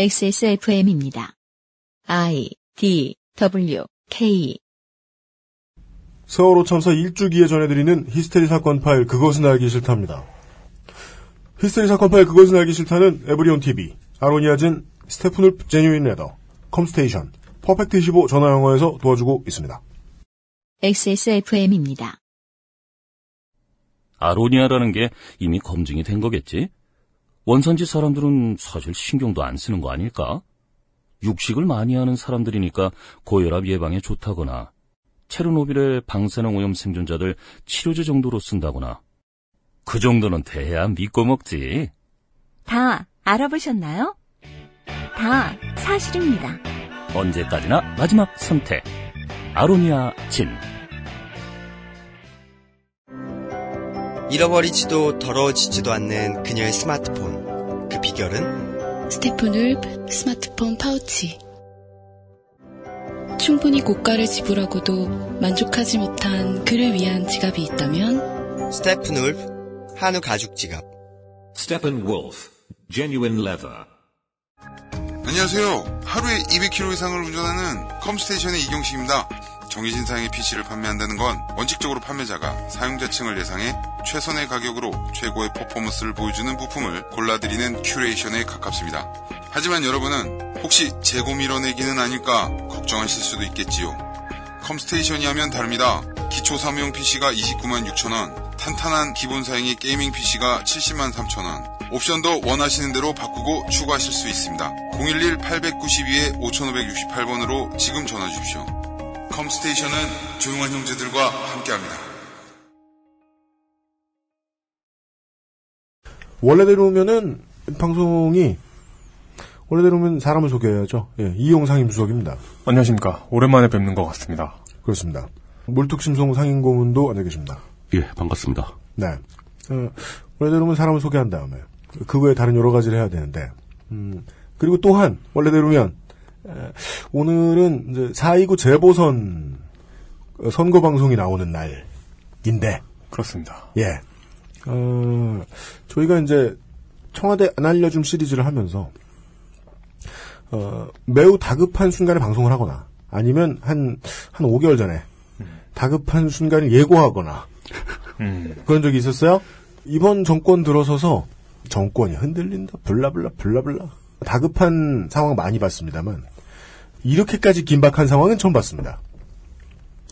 XSFM입니다. I D W K 세월호 참사 일주기에 전해드리는 히스테리 사건 파일 그것은 알기 싫답니다. 히스테리 사건 파일 그것은 알기 싫다는 에브리온 TV, 아로니아진, Steppenwolf Genuine Leather, 컴스테이션, Perfect 25 전화영어에서 도와주고 있습니다. XSFM입니다. 아로니아라는 게 이미 검증이 된 거겠지? 원산지 사람들은 사실 신경도 안 쓰는 거 아닐까? 육식을 많이 하는 사람들이니까 고혈압 예방에 좋다거나 체르노빌의 방사능 오염 생존자들 치료제 정도로 쓴다거나 그 정도는 돼야 믿고 먹지. 다 알아보셨나요? 다 사실입니다. 언제까지나 마지막 선택. 아로니아 진. 잃어버리지도 더러워지지도 않는 그녀의 스마트폰. 그 비결은? Steppenwolf 스마트폰 파우치. 충분히 고가를 지불하고도 만족하지 못한 그를 위한 지갑이 있다면 Steppenwolf 한우 가죽 지갑. Steppenwolf Genuine Leather 안녕하세요. 하루에 200km 이상을 운전하는 컴스테이션의 이경식입니다. 정해진 사양의 PC를 판매한다는 건 원칙적으로 판매자가 사용자층을 예상해 최선의 가격으로 최고의 퍼포먼스를 보여주는 부품을 골라드리는 큐레이션에 가깝습니다. 하지만 여러분은 혹시 재고 밀어내기는 아닐까 걱정하실 수도 있겠지요. 컴스테이션이 하면 다릅니다. 기초 사무용 PC가 29만 6천원, 탄탄한 기본 사양의 gaming PC가 70만 3천원, 옵션도 원하시는 대로 바꾸고 추가하실 수 있습니다. 011-892-5568번으로 지금 전화 주십시오. 컴스테이션은 조용한 형제들과 함께합니다. 원래대로면은 방송이 원래대로면 사람을 소개해야죠. 예, 이용 상임 수석입니다. 안녕하십니까. 오랜만에 뵙는 것 같습니다. 그렇습니다. 물뚝심송 상임고문도 앉아 계십니다. 예, 반갑습니다. 네. 어, 원래대로면 사람을 소개한 다음에 그 외에 다른 여러 가지를 해야 되는데 음, 그리고 또한 원래대로면 에, 오늘은 이제 4.29 재보선 어, 선거 방송이 나오는 날인데 그렇습니다. 예. 어, 저희가 이제 청와대 안 알려줌 시리즈를 하면서 어, 매우 다급한 순간에 방송을 하거나 아니면 한, 한 5개월 전에 다급한 순간을 예고하거나 음, 그런 적이 있었어요? 이번 정권 들어서서 정권이 흔들린다, 블라블라, 블라블라. 다급한 상황 많이 봤습니다만, 이렇게까지 긴박한 상황은 처음 봤습니다.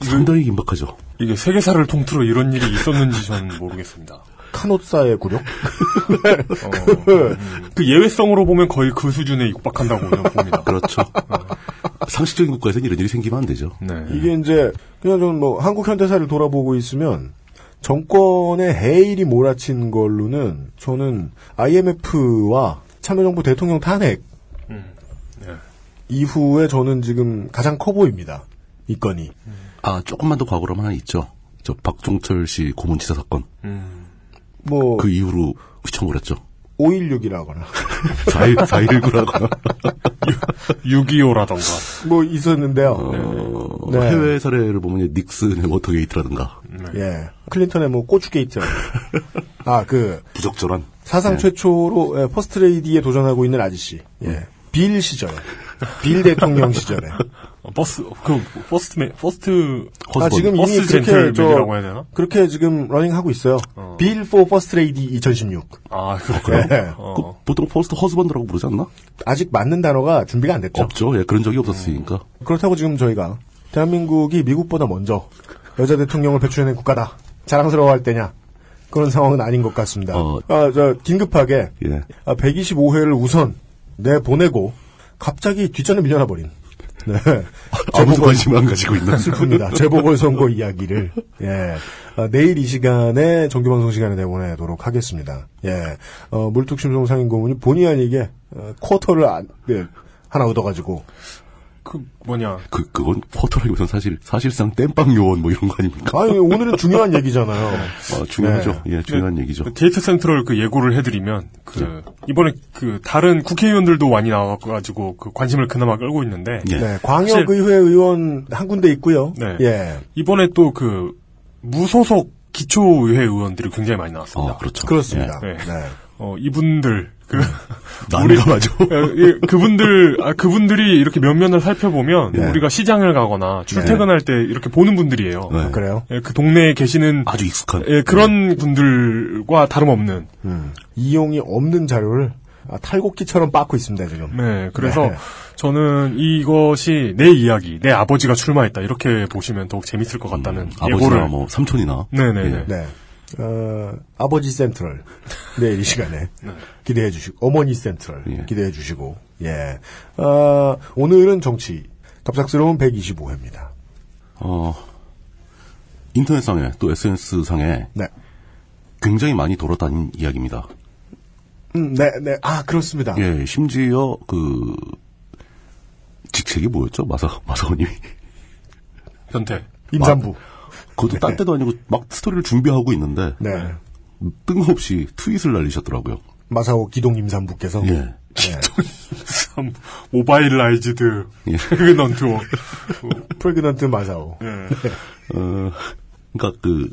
상당히 긴박하죠. 이게 세계사를 통틀어 이런 일이 있었는지 저는 모르겠습니다. 카노사의 굴욕? 어, 음, 그 예외성으로 보면 거의 그 수준에 육박한다고 저는 봅니다. 그렇죠. 상식적인 국가에서는 이런 일이 생기면 안 되죠. 네. 이게 이제, 그냥 저는 뭐, 한국 현대사를 돌아보고 있으면, 정권의 해일이 몰아친 걸로는, 저는 IMF와 참여정부 대통령 탄핵 음, 네. 이후에 저는 지금 가장 커 보입니다. 이 건이. 아, 조금만 더 과거로 하나 있죠. 저 박종철 씨 고문치사 사건. 음, 뭐, 그 이후로 휘청을 했죠. 516이라거나, 4.1, 4.119라거나. 6.25라던가. 뭐 있었는데요. 어, 네. 해외 사례를 보면 닉슨의 워터게이트라든가. 예. 클린턴의 뭐 고추게이트. 아, 그, 부적절한. 사상 네. 최초로 예, 퍼스트레이디에 도전하고 있는 아저씨. 예. 빌 시절에. 빌 대통령 시절에. 어, 버스, 그, first, first, 아, 지금 이미 버스 그렇게 저, 해야 되나? 그렇게 지금 running 하고 있어요. 어. Bill for First Lady 2016. 아, 그렇구나. 예. 어. 그 보통 first husband라고 부르지 않나? 아직 맞는 단어가 준비가 안 됐죠. 없죠. 예, 그런 적이 없었으니까. 그렇다고 지금 저희가 대한민국이 미국보다 먼저 여자 대통령을 배출해낸 국가다. 자랑스러워할 때냐. 그런 상황은 아닌 것 같습니다. 어. 아, 저, 긴급하게 예. 아, 125회를 우선 내 보내고 갑자기 뒷전에 밀려나 버린. 네. 아무도 관심을 안 가지고 있는. 슬픕니다. 재보궐선거 이야기를. 예. 아, 내일 이 시간에 정규방송 시간에 내보내도록 하겠습니다. 예. 어, 물뚝심송 상인고문이 본의 아니게 어, 쿼터를 안- 네, 하나 얻어가지고 그, 뭐냐. 그, 그건 포털하기보다는 사실, 사실상 땜빵 요원 뭐 이런 거 아닙니까? 아니 오늘은 중요한 얘기잖아요. 아, 중요하죠. 예, 중요한 얘기죠. 그 데이터 센트럴 그 예고를 해드리면, 그, 이번에 그, 다른 국회의원들도 많이 나와가지고, 그 관심을 그나마 끌고 있는데, 예. 네, 광역의회 의원 한 군데 있고요. 네. 예, 이번에 또 그, 무소속 기초의회 의원들이 굉장히 많이 나왔습니다. 어, 그렇죠. 그렇습니다. 네. 네. 어, 이분들, 그 난감하죠. 예, 그분들 아, 그분들이 이렇게 면면을 살펴보면 네. 우리가 시장을 가거나 출퇴근할 때 이렇게 보는 분들이에요. 네. 그래요? 예, 그 동네에 계시는 아주 익숙한. 예, 그런 분들과 다름없는. 음. 이용이 없는 자료를 아, 탈곡기처럼 빻고 있습니다 지금. 네, 그래서 네. 저는 이것이 내 이야기, 내 아버지가 출마했다 이렇게 보시면 더욱 재밌을 것 같다는 아버지나 예고를. 뭐 삼촌이나. 네네네. 네. 어, 아버지 센트럴 내일 이 시간에 네. 기대해 주시고 어머니 센트럴 예. 기대해 주시고 예. 어, 오늘은 정치 갑작스러운 125회입니다. 어, 인터넷상에 또 SNS상에 네. 굉장히 많이 돌아다닌 이야기입니다. 음, 네, 네. 아, 그렇습니다. 예, 심지어 그 직책이 뭐였죠? 마사 마사오님이 변태. 임산부. 그것도 딴 때도 아니고 막 스토리를 준비하고 있는데 네. 뜬금없이 트윗을 날리셨더라고요. 마사오 기동 임산부께서 예. 네. 참 mobilized 예. pregnant. Pregnant 마사오. 어, 그러니까 그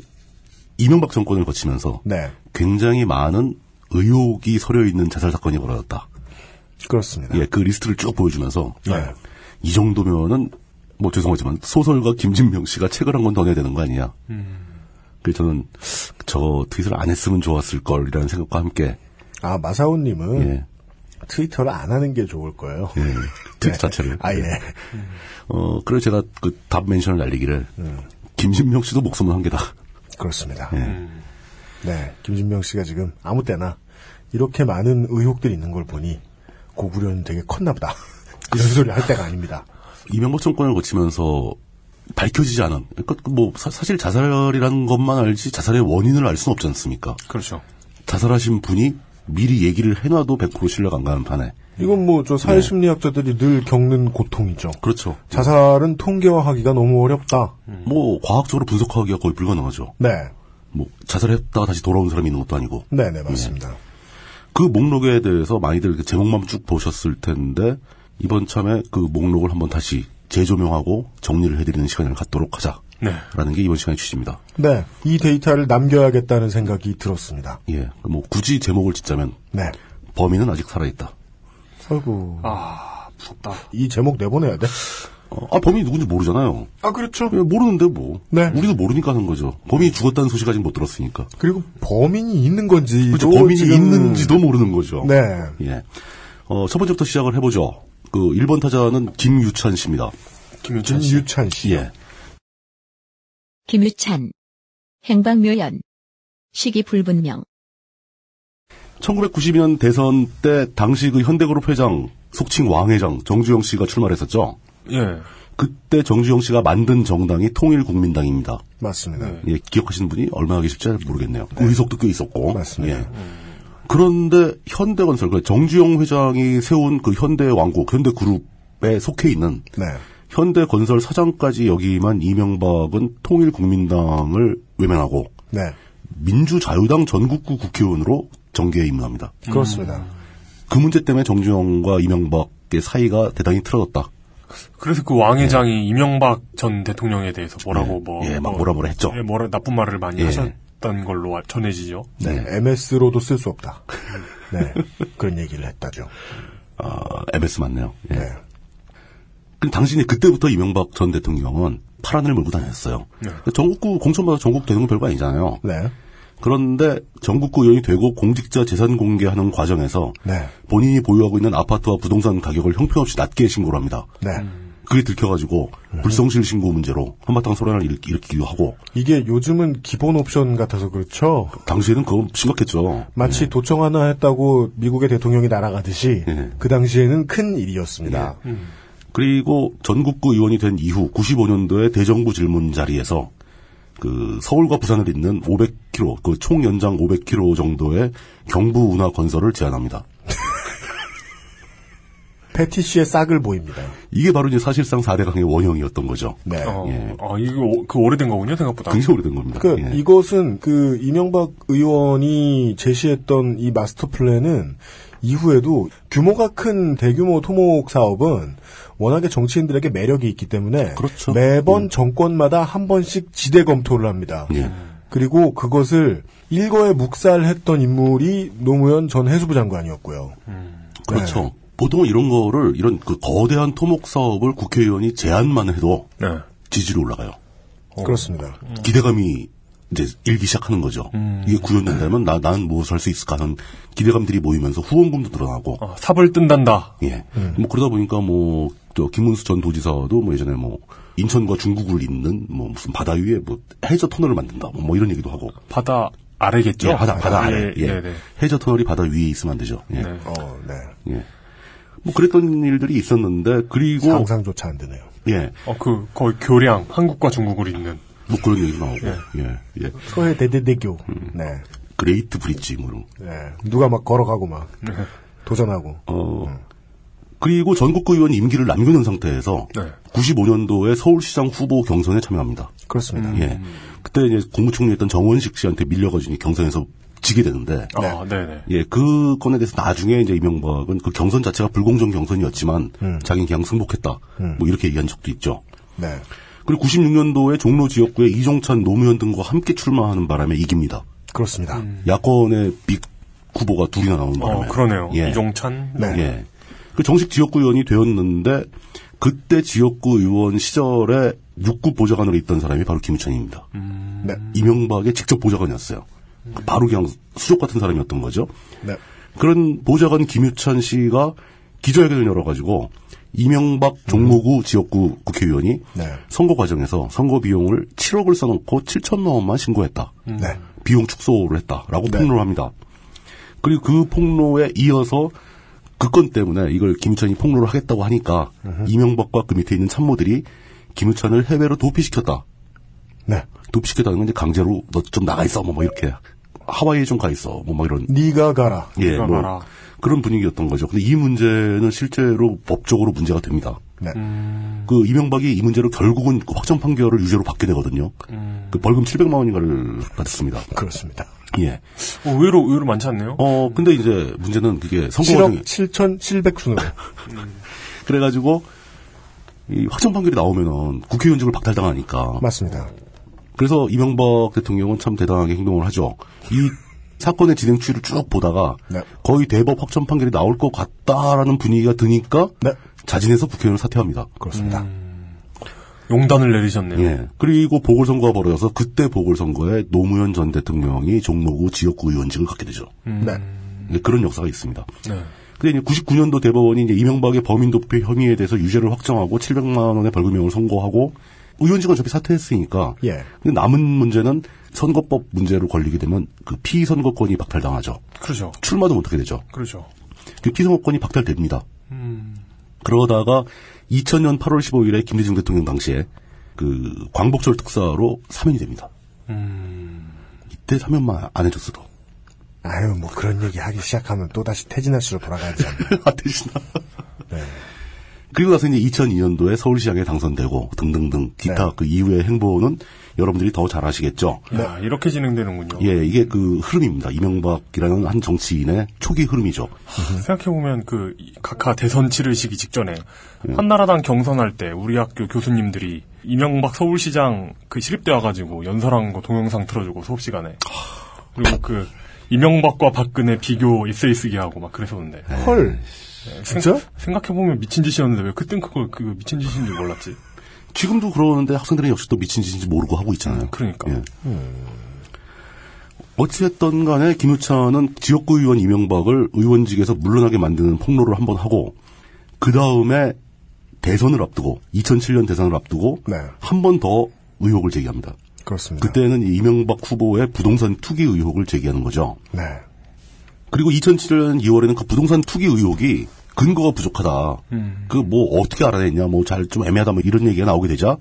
이명박 정권을 거치면서 네. 굉장히 많은 의혹이 서려 있는 자살 사건이 벌어졌다. 그렇습니다. 예, 그 리스트를 쭉 보여주면서 네. 이 정도면은 뭐 죄송하지만 소설가 김진명 씨가 책을 한 권 더 내야 되는 거 아니냐. 그래서 저는 저 트윗을 안 했으면 좋았을 걸이라는 생각과 함께 아, 마사오님은 예, 트위터를 안 하는 게 좋을 거예요. 예, 네. 자체를. 아, 예. 어, 그래서 제가 그 답 멘션을 날리기를 음. 김진명 씨도 목숨은 한 개다. 그렇습니다. 예. 네. 김진명 씨가 지금 아무 때나 이렇게 많은 의혹들이 있는 걸 보니 고구려는 되게 컸나 보다. 이런 소리 할 때가 아닙니다. 이명박 정권을 거치면서 밝혀지지 않은, 그러니까 뭐 사, 실 자살이라는 것만 알지 자살의 원인을 알 수는 없지 않습니까? 그렇죠. 자살하신 분이 미리 얘기를 해놔도 100% 신뢰가 안 가는 판에. 이건 뭐 저 사회 심리학자들이 늘 겪는 고통이죠. 그렇죠. 자살은 통계화하기가 너무 어렵다. 뭐 과학적으로 분석하기가 거의 불가능하죠. 네. 뭐 자살했다가 다시 돌아온 사람이 있는 것도 아니고. 네 네, 맞습니다. 그 목록에 대해서 많이들 제목만 쭉 보셨을 텐데 이번 참에 그 목록을 한번 다시 재조명하고 정리를 해드리는 시간을 갖도록 하자 라는 네. 게 이번 시간의 취지입니다. 네. 이 데이터를 남겨야겠다는 생각이 들었습니다. 예, 뭐 굳이 제목을 짓자면 네. 범인은 아직 살아있다. 아이고. 아, 무섭다. 이 제목 내보내야 돼? 어, 아 범인이 누군지 모르잖아요. 아, 그렇죠. 예, 모르는데 뭐. 네. 우리도 모르니까 하는 거죠. 범인이 죽었다는 소식 아직 못 들었으니까. 그리고 범인이 있는 건지. 그렇죠. 범인이 있는지도 모르는 거죠. 네. 예. 어, 첫 번째부터 시작을 해보죠. 그 1번 타자는 김유찬 씨입니다. 김유찬 씨. 김유찬 씨. 예. 김유찬. 행방묘연. 시기 불분명. 1992년 대선 때 당시 그 현대그룹 회장, 속칭 왕 회장 정주영 씨가 출마를 했었죠. 예. 그때 정주영 씨가 만든 정당이 통일국민당입니다. 맞습니다. 예, 기억하시는 분이 얼마나 계실지 잘 모르겠네요. 의석도 꽤 있었고. 맞습니다. 예. 그런데 현대건설, 그 정주영 회장이 세운 그 현대왕국, 현대그룹에 속해 있는 네. 현대건설 사장까지 여기만 이명박은 통일국민당을 외면하고 네. 민주자유당 전국구 국회의원으로 정계에 입문합니다. 그렇습니다. 그 문제 때문에 정주영과 이명박의 사이가 대단히 틀어졌다. 그래서 그 왕 회장이 이명박 전 대통령에 대해서 뭐라고 예. 뭐. 예, 막 뭐, 뭐라 뭐라 했죠. 예, 뭐라 나쁜 말을 많이 예. 하셨던 걸로 아- 전해지죠. 네. MS로도 쓸 수 없다. 네. 그런 얘기를 했다죠. 아, MS 맞네요. 예. 네. 근데 당신이 그때부터 이명박 전 대통령은 파란을 몰고 다녔어요. 네. 전국구 공천받아 전국 되는 건 별거 아니잖아요. 네. 그런데 전국구 의원이 되고 공직자 재산 공개하는 과정에서 네. 본인이 보유하고 있는 아파트와 부동산 가격을 형편없이 낮게 신고를 합니다. 네. 그게 들켜가지고 불성실 신고 문제로 한바탕 소란을 일- 일으키기도 하고 이게 요즘은 기본 옵션 같아서 그렇죠. 당시에는 그건 심각했죠. 마치 도청 하나 했다고 미국의 대통령이 날아가듯이 예. 그 당시에는 큰 일이었습니다. 그리고 전국구 의원이 된 이후 95년도에 대정부 질문 자리에서 그 서울과 부산을 잇는 500km, 그 총 연장 500km 정도의 경부 운하 건설을 제안합니다. 패티시의 싹을 보입니다. 이게 바로 이제 사실상 4대 강의 원형이었던 거죠. 네. 어, 예. 아, 이거 오- 그 오래된 거군요, 생각보다. 굉장히 오래된 겁니다. 그 예. 이것은 그 이명박 의원이 제시했던 이 마스터 플랜은 이후에도 규모가 큰 대규모 토목 사업은 워낙에 정치인들에게 매력이 있기 때문에 그렇죠. 매번 정권마다 한 번씩 지대 검토를 합니다. 예. 그리고 그것을 일거에 묵살했던 인물이 노무현 전 해수부 장관이었고요. 그렇죠. 보통은 이런 거를 이런 그 거대한 토목 사업을 국회의원이 제안만 해도 네. 지지로 올라가요. 그렇습니다. 기대감이 이제 일기 시작하는 거죠. 이게 구현된다면 나 나는 무엇을 할 수 있을까 하는 기대감들이 모이면서 후원금도 늘어나고 어, 삽을 뜬단다. 예. 뭐 그러다 보니까 뭐, 저, 김문수 전 도지사도 뭐 예전에 뭐, 인천과 중국을 잇는 뭐 무슨 바다 위에 뭐 해저 터널을 만든다. 뭐, 뭐 이런 얘기도 하고. 바다 아래겠죠? 예, 바다, 바다 아래. 예, 예. 네, 네. 해저 터널이 바다 위에 있으면 안 되죠. 예. 네. 어, 네. 예. 뭐 그랬던 일들이 있었는데, 그리고. 상상조차 안 되네요. 예. 어, 그, 거의 교량, 한국과 중국을 잇는. 뭐 그런 얘기도 나오고. 예. 예. 서해 대대대교. 네. great bridge, 뭐 이런. 네. 누가 막 걸어가고 막 도전하고. 어. 그리고 전국구 의원 임기를 남겨놓은 상태에서 네. 95년도에 서울시장 후보 경선에 참여합니다. 그렇습니다. 예. 그때 이제 국무총리였던 정원식 씨한테 밀려가지고 경선에서 지게 되는데, 아, 네네. 예, 그 건에 대해서 나중에 이제 이명박은 그 경선 자체가 불공정 경선이었지만, 자기는 그냥 승복했다. 뭐 이렇게 얘기한 적도 있죠. 네. 그리고 96년도에 종로 지역구에 이종찬, 노무현 등과 함께 출마하는 바람에 이깁니다. 그렇습니다. 야권의 빅 후보가 둘이나 나오는 바람에. 어, 그러네요. 예. 이종찬. 네. 예. 그 정식 지역구 의원이 되었는데 그때 지역구 의원 시절에 육구 보좌관으로 있던 사람이 바로 김우찬입니다. 네. 이명박의 직접 보좌관이었어요. 바로 그냥 수족 같은 사람이었던 거죠. 네. 그런 보좌관 김유찬 씨가 기자회견을 열어가지고 이명박 종로구 지역구 국회의원이 네. 선거 과정에서 선거 비용을 7억을 써놓고 7천만 원만 신고했다. 네. 비용 축소를 했다라고 네. 폭로를 합니다. 그리고 그 폭로에 이어서 그 건 때문에 이걸 김우찬이 폭로를 하겠다고 하니까 이명박과 그 밑에 있는 참모들이 김우찬을 해외로 도피시켰다. 네. 도피시켰다는 건 이제 강제로 너 좀 나가 있어 뭐, 뭐 이렇게 하와이에 좀 가 있어 뭐, 뭐 이런 네가 가라. 예, 네가 뭐 가라. 그런 분위기였던 거죠. 근데 이 문제는 실제로 법적으로 문제가 됩니다. 네. 그 이명박이 이 문제로 결국은 그 확정 판결을 유죄로 받게 되거든요. 그 벌금 700만 원인가를 받았습니다. 그렇습니다. 예. 어, 의외로, 의외로 많지 않네요? 어, 근데 이제 문제는 그게 선거 과정에 7억 7,700순으로. 그래가지고 이 확정 판결이 나오면은 국회의원직을 박탈당하니까. 맞습니다. 그래서 이명박 대통령은 참 대단하게 행동을 하죠. 이 사건의 진행 추이를 쭉 보다가 네. 거의 대법 확정 판결이 나올 것 같다라는 분위기가 드니까 네. 자진해서 국회의원을 사퇴합니다. 그렇습니다. 용단을 내리셨네요. 예. 그리고 보궐선거가 벌어져서 그때 보궐선거에 노무현 전 대통령이 종로구 지역구 의원직을 갖게 되죠. 네. 예, 그런 역사가 있습니다. 네. 근데 이제 99년도 대법원이 이제 이명박의 범인 도피 혐의에 대해서 유죄를 확정하고 700만 원의 벌금형을 선고하고 의원직은 어차피 사퇴했으니까. 예. 근데 남은 문제는 선거법 문제로 걸리게 되면 그 피선거권이 박탈당하죠. 그렇죠. 출마도 못하게 되죠. 그렇죠. 그 피선거권이 박탈됩니다. 음. 그러다가 2000년 8월 15일에 김대중 대통령 당시에 그 광복절 특사로 사면이 됩니다. 음. 이때 사면만 안 해줬어도. 아유, 뭐 그런 얘기 하기 시작하면 또다시 태진아 씨로 돌아가야지. 아, 대신아. 네. 그리고 나서 이제 2002년도에 서울시장에 당선되고 등등등 기타 네. 그 이후의 행보는 여러분들이 더 잘 아시겠죠. 야, 이렇게 진행되는군요. 예, 이게 그 흐름입니다. 이명박이라는 한 정치인의 초기 흐름이죠. 생각해보면 그 각하 대선 치르시기 직전에 예. 한나라당 경선할 때 우리 학교 교수님들이 이명박 서울시장 그 시립대 와가지고 연설한 거 동영상 틀어주고 수업 시간에 그리고 그 이명박과 박근혜 비교 에세이 쓰기 하고 막 그랬었는데 헐. 진짜? 생각해보면 미친 짓이었는데 왜 그땐 그걸 그 미친 짓인 줄 몰랐지 지금도 그러는데 학생들은 역시 또 미친 짓인지 모르고 하고 있잖아요. 그러니까 예. 어찌됐든 간에 김유찬은 지역구 의원 이명박을 의원직에서 물러나게 만드는 폭로를 한번 하고 그 다음에 대선을 앞두고 2007년 대선을 앞두고 네. 한번 더 의혹을 제기합니다. 그렇습니다. 그때는 이 이명박 후보의 부동산 투기 의혹을 제기하는 거죠. 네. 그리고 2007년 2월에는 그 부동산 투기 의혹이 근거가 부족하다. 그뭐 어떻게 알아냈냐, 뭐 잘 좀 애매하다, 뭐 이런 얘기가 나오게 되자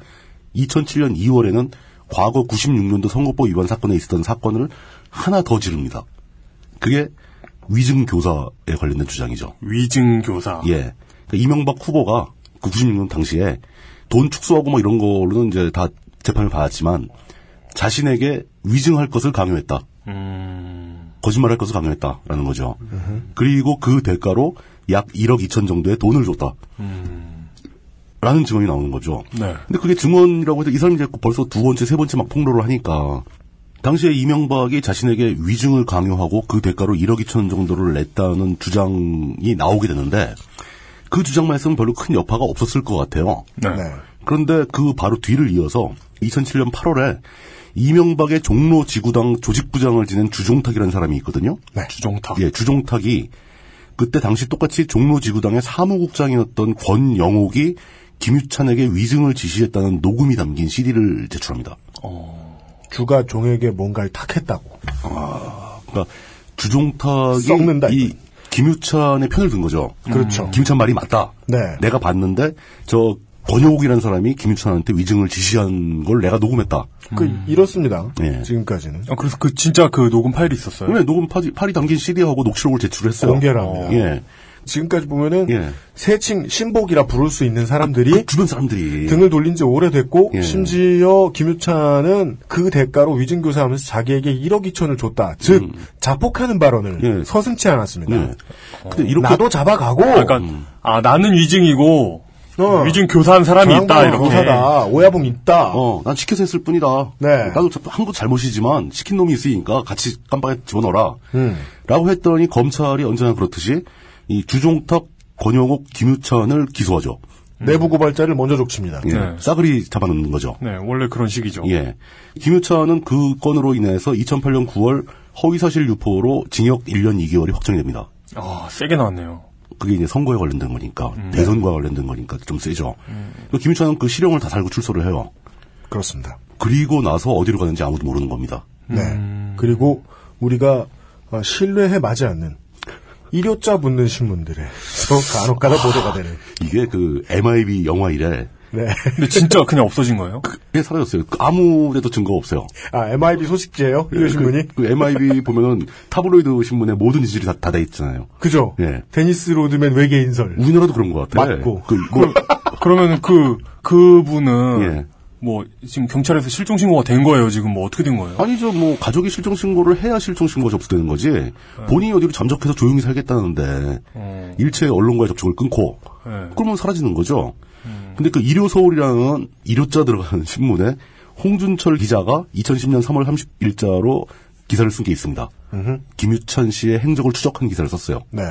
2007년 2월에는 과거 96년도 선거법 위반 사건에 있었던 사건을 하나 더 지릅니다. 그게 위증 교사에 관련된 주장이죠. 위증 교사 예. 그러니까 이명박 후보가 그 96년 당시에 돈 축소하고 뭐 이런 걸로는 이제 다 재판을 받았지만 자신에게 위증할 것을 강요했다. 음, 거짓말할 것을 강요했다라는 거죠. 그리고 그 대가로 약 1억 2천 정도의 돈을 줬다. 라는 증언이 나오는 거죠. 네. 근데 그게 증언이라고 해도 이 사람이 자꾸 벌써 두 번째, 세 번째 막 폭로를 하니까 당시에 이명박이 자신에게 위증을 강요하고 그 대가로 1억 2천 정도를 냈다는 주장이 나오게 되는데 그 주장 말씀은 별로 큰 여파가 없었을 것 같아요. 네. 그런데 그 바로 뒤를 이어서 2007년 8월에 이명박의 종로 지구당 조직부장을 지낸 주종탁이라는 사람이 있거든요. 주종탁. 예, 주종탁이 그때 당시 똑같이 종로 지구당의 사무국장이었던 권영옥이 김유찬에게 위증을 지시했다는 녹음이 담긴 CD를 제출합니다. 주가 종에게 뭔가를 탁했다고. 그러니까 주종탁이 썩는다, 이 김유찬의 편을 든 거죠. 그렇죠. 김유찬 말이 맞다. 네. 내가 봤는데 저 권영옥이라는 사람이 김유찬한테 위증을 지시한 걸 내가 녹음했다. 그 이렇습니다. 예. 지금까지는 아, 그래서 그 진짜 그 녹음 파일이 있었어요. 네, 녹음 파지, 팔이 담긴 CD하고 녹취록을 제출했어요. 합니다. 예. 지금까지 보면은 예. 세칭 신복이라 부를 수 있는 사람들이 주변 사람들이 등을 돌린 지 오래됐고 예. 심지어 김유찬은 그 대가로 위증 교사하면서 자기에게 1억 2천을 줬다. 즉 자폭하는 발언을 예. 서슴치 않았습니다. 네. 근데 이렇게 나도 잡아가고 그러니까 아 나는 위증이고 어. 위증 교사한 사람이 저 있다 이렇게. 교사다. 오야봉 있다. 어, 난 시켜서 했을 뿐이다. 네. 나도 한거 잘못이지만 시킨 놈이 있으니까 같이 깜빡에 집어넣어라. 음. 라고 했더니 검찰이 언제나 그렇듯이 이 주종탁, 권영옥, 김유찬을 기소하죠. 내부 고발자를 먼저 족칩니다. 예. 네. 싸그리 잡아놓는 거죠. 네, 원래 그런 식이죠. 예. 김유찬은 그 건으로 인해서 2008년 9월 허위사실 유포로 징역 1년 2개월이 확정이 됩니다. 아, 세게 나왔네요. 그게 이제 선거에 관련된 거니까 음. 대선과 관련된 거니까 좀 세죠. 그 김유찬은 그 실형을 다 살고 출소를 해요. 그렇습니다. 그리고 나서 어디로 가는지 아무도 모르는 겁니다. 네. 그리고 우리가 어, 신뢰해 마지 않는 일요자 붙는 신문들에서 간혹가다 보도가 되는. 이게 그 MIB 영화 이래 네. 근데 진짜 그냥 없어진 거예요? 그게 사라졌어요. 그 아무데도 증거 없어요. 아 MIB 소식지예요? 일요 신문이? 그, 그 MIB 보면은 타블로이드 신문에 모든 진실이 다 돼 있잖아요. 그죠? 예. 데니스 로드맨 외계인설. 우리나라도 그런 것 같아. 맞고. 그, 뭐, 그러면 그 그분은 예. 뭐 지금 경찰에서 실종 신고가 된 거예요. 지금 뭐 어떻게 된 거예요? 아니죠. 뭐 가족이 실종 신고를 해야 실종 신고가 접수되는 거지. 네. 본인이 어디로 잠적해서 조용히 살겠다는데 어. 일체 언론과의 접촉을 끊고 네. 그러면 사라지는 거죠. 음. 근데 그 일요 서울이라는 일요자 들어가는 신문에 홍준철 기자가 2010년 3월 30일자로 기사를 쓴 게 있습니다. 김유찬 씨의 행적을 추적한 기사를 썼어요. 네.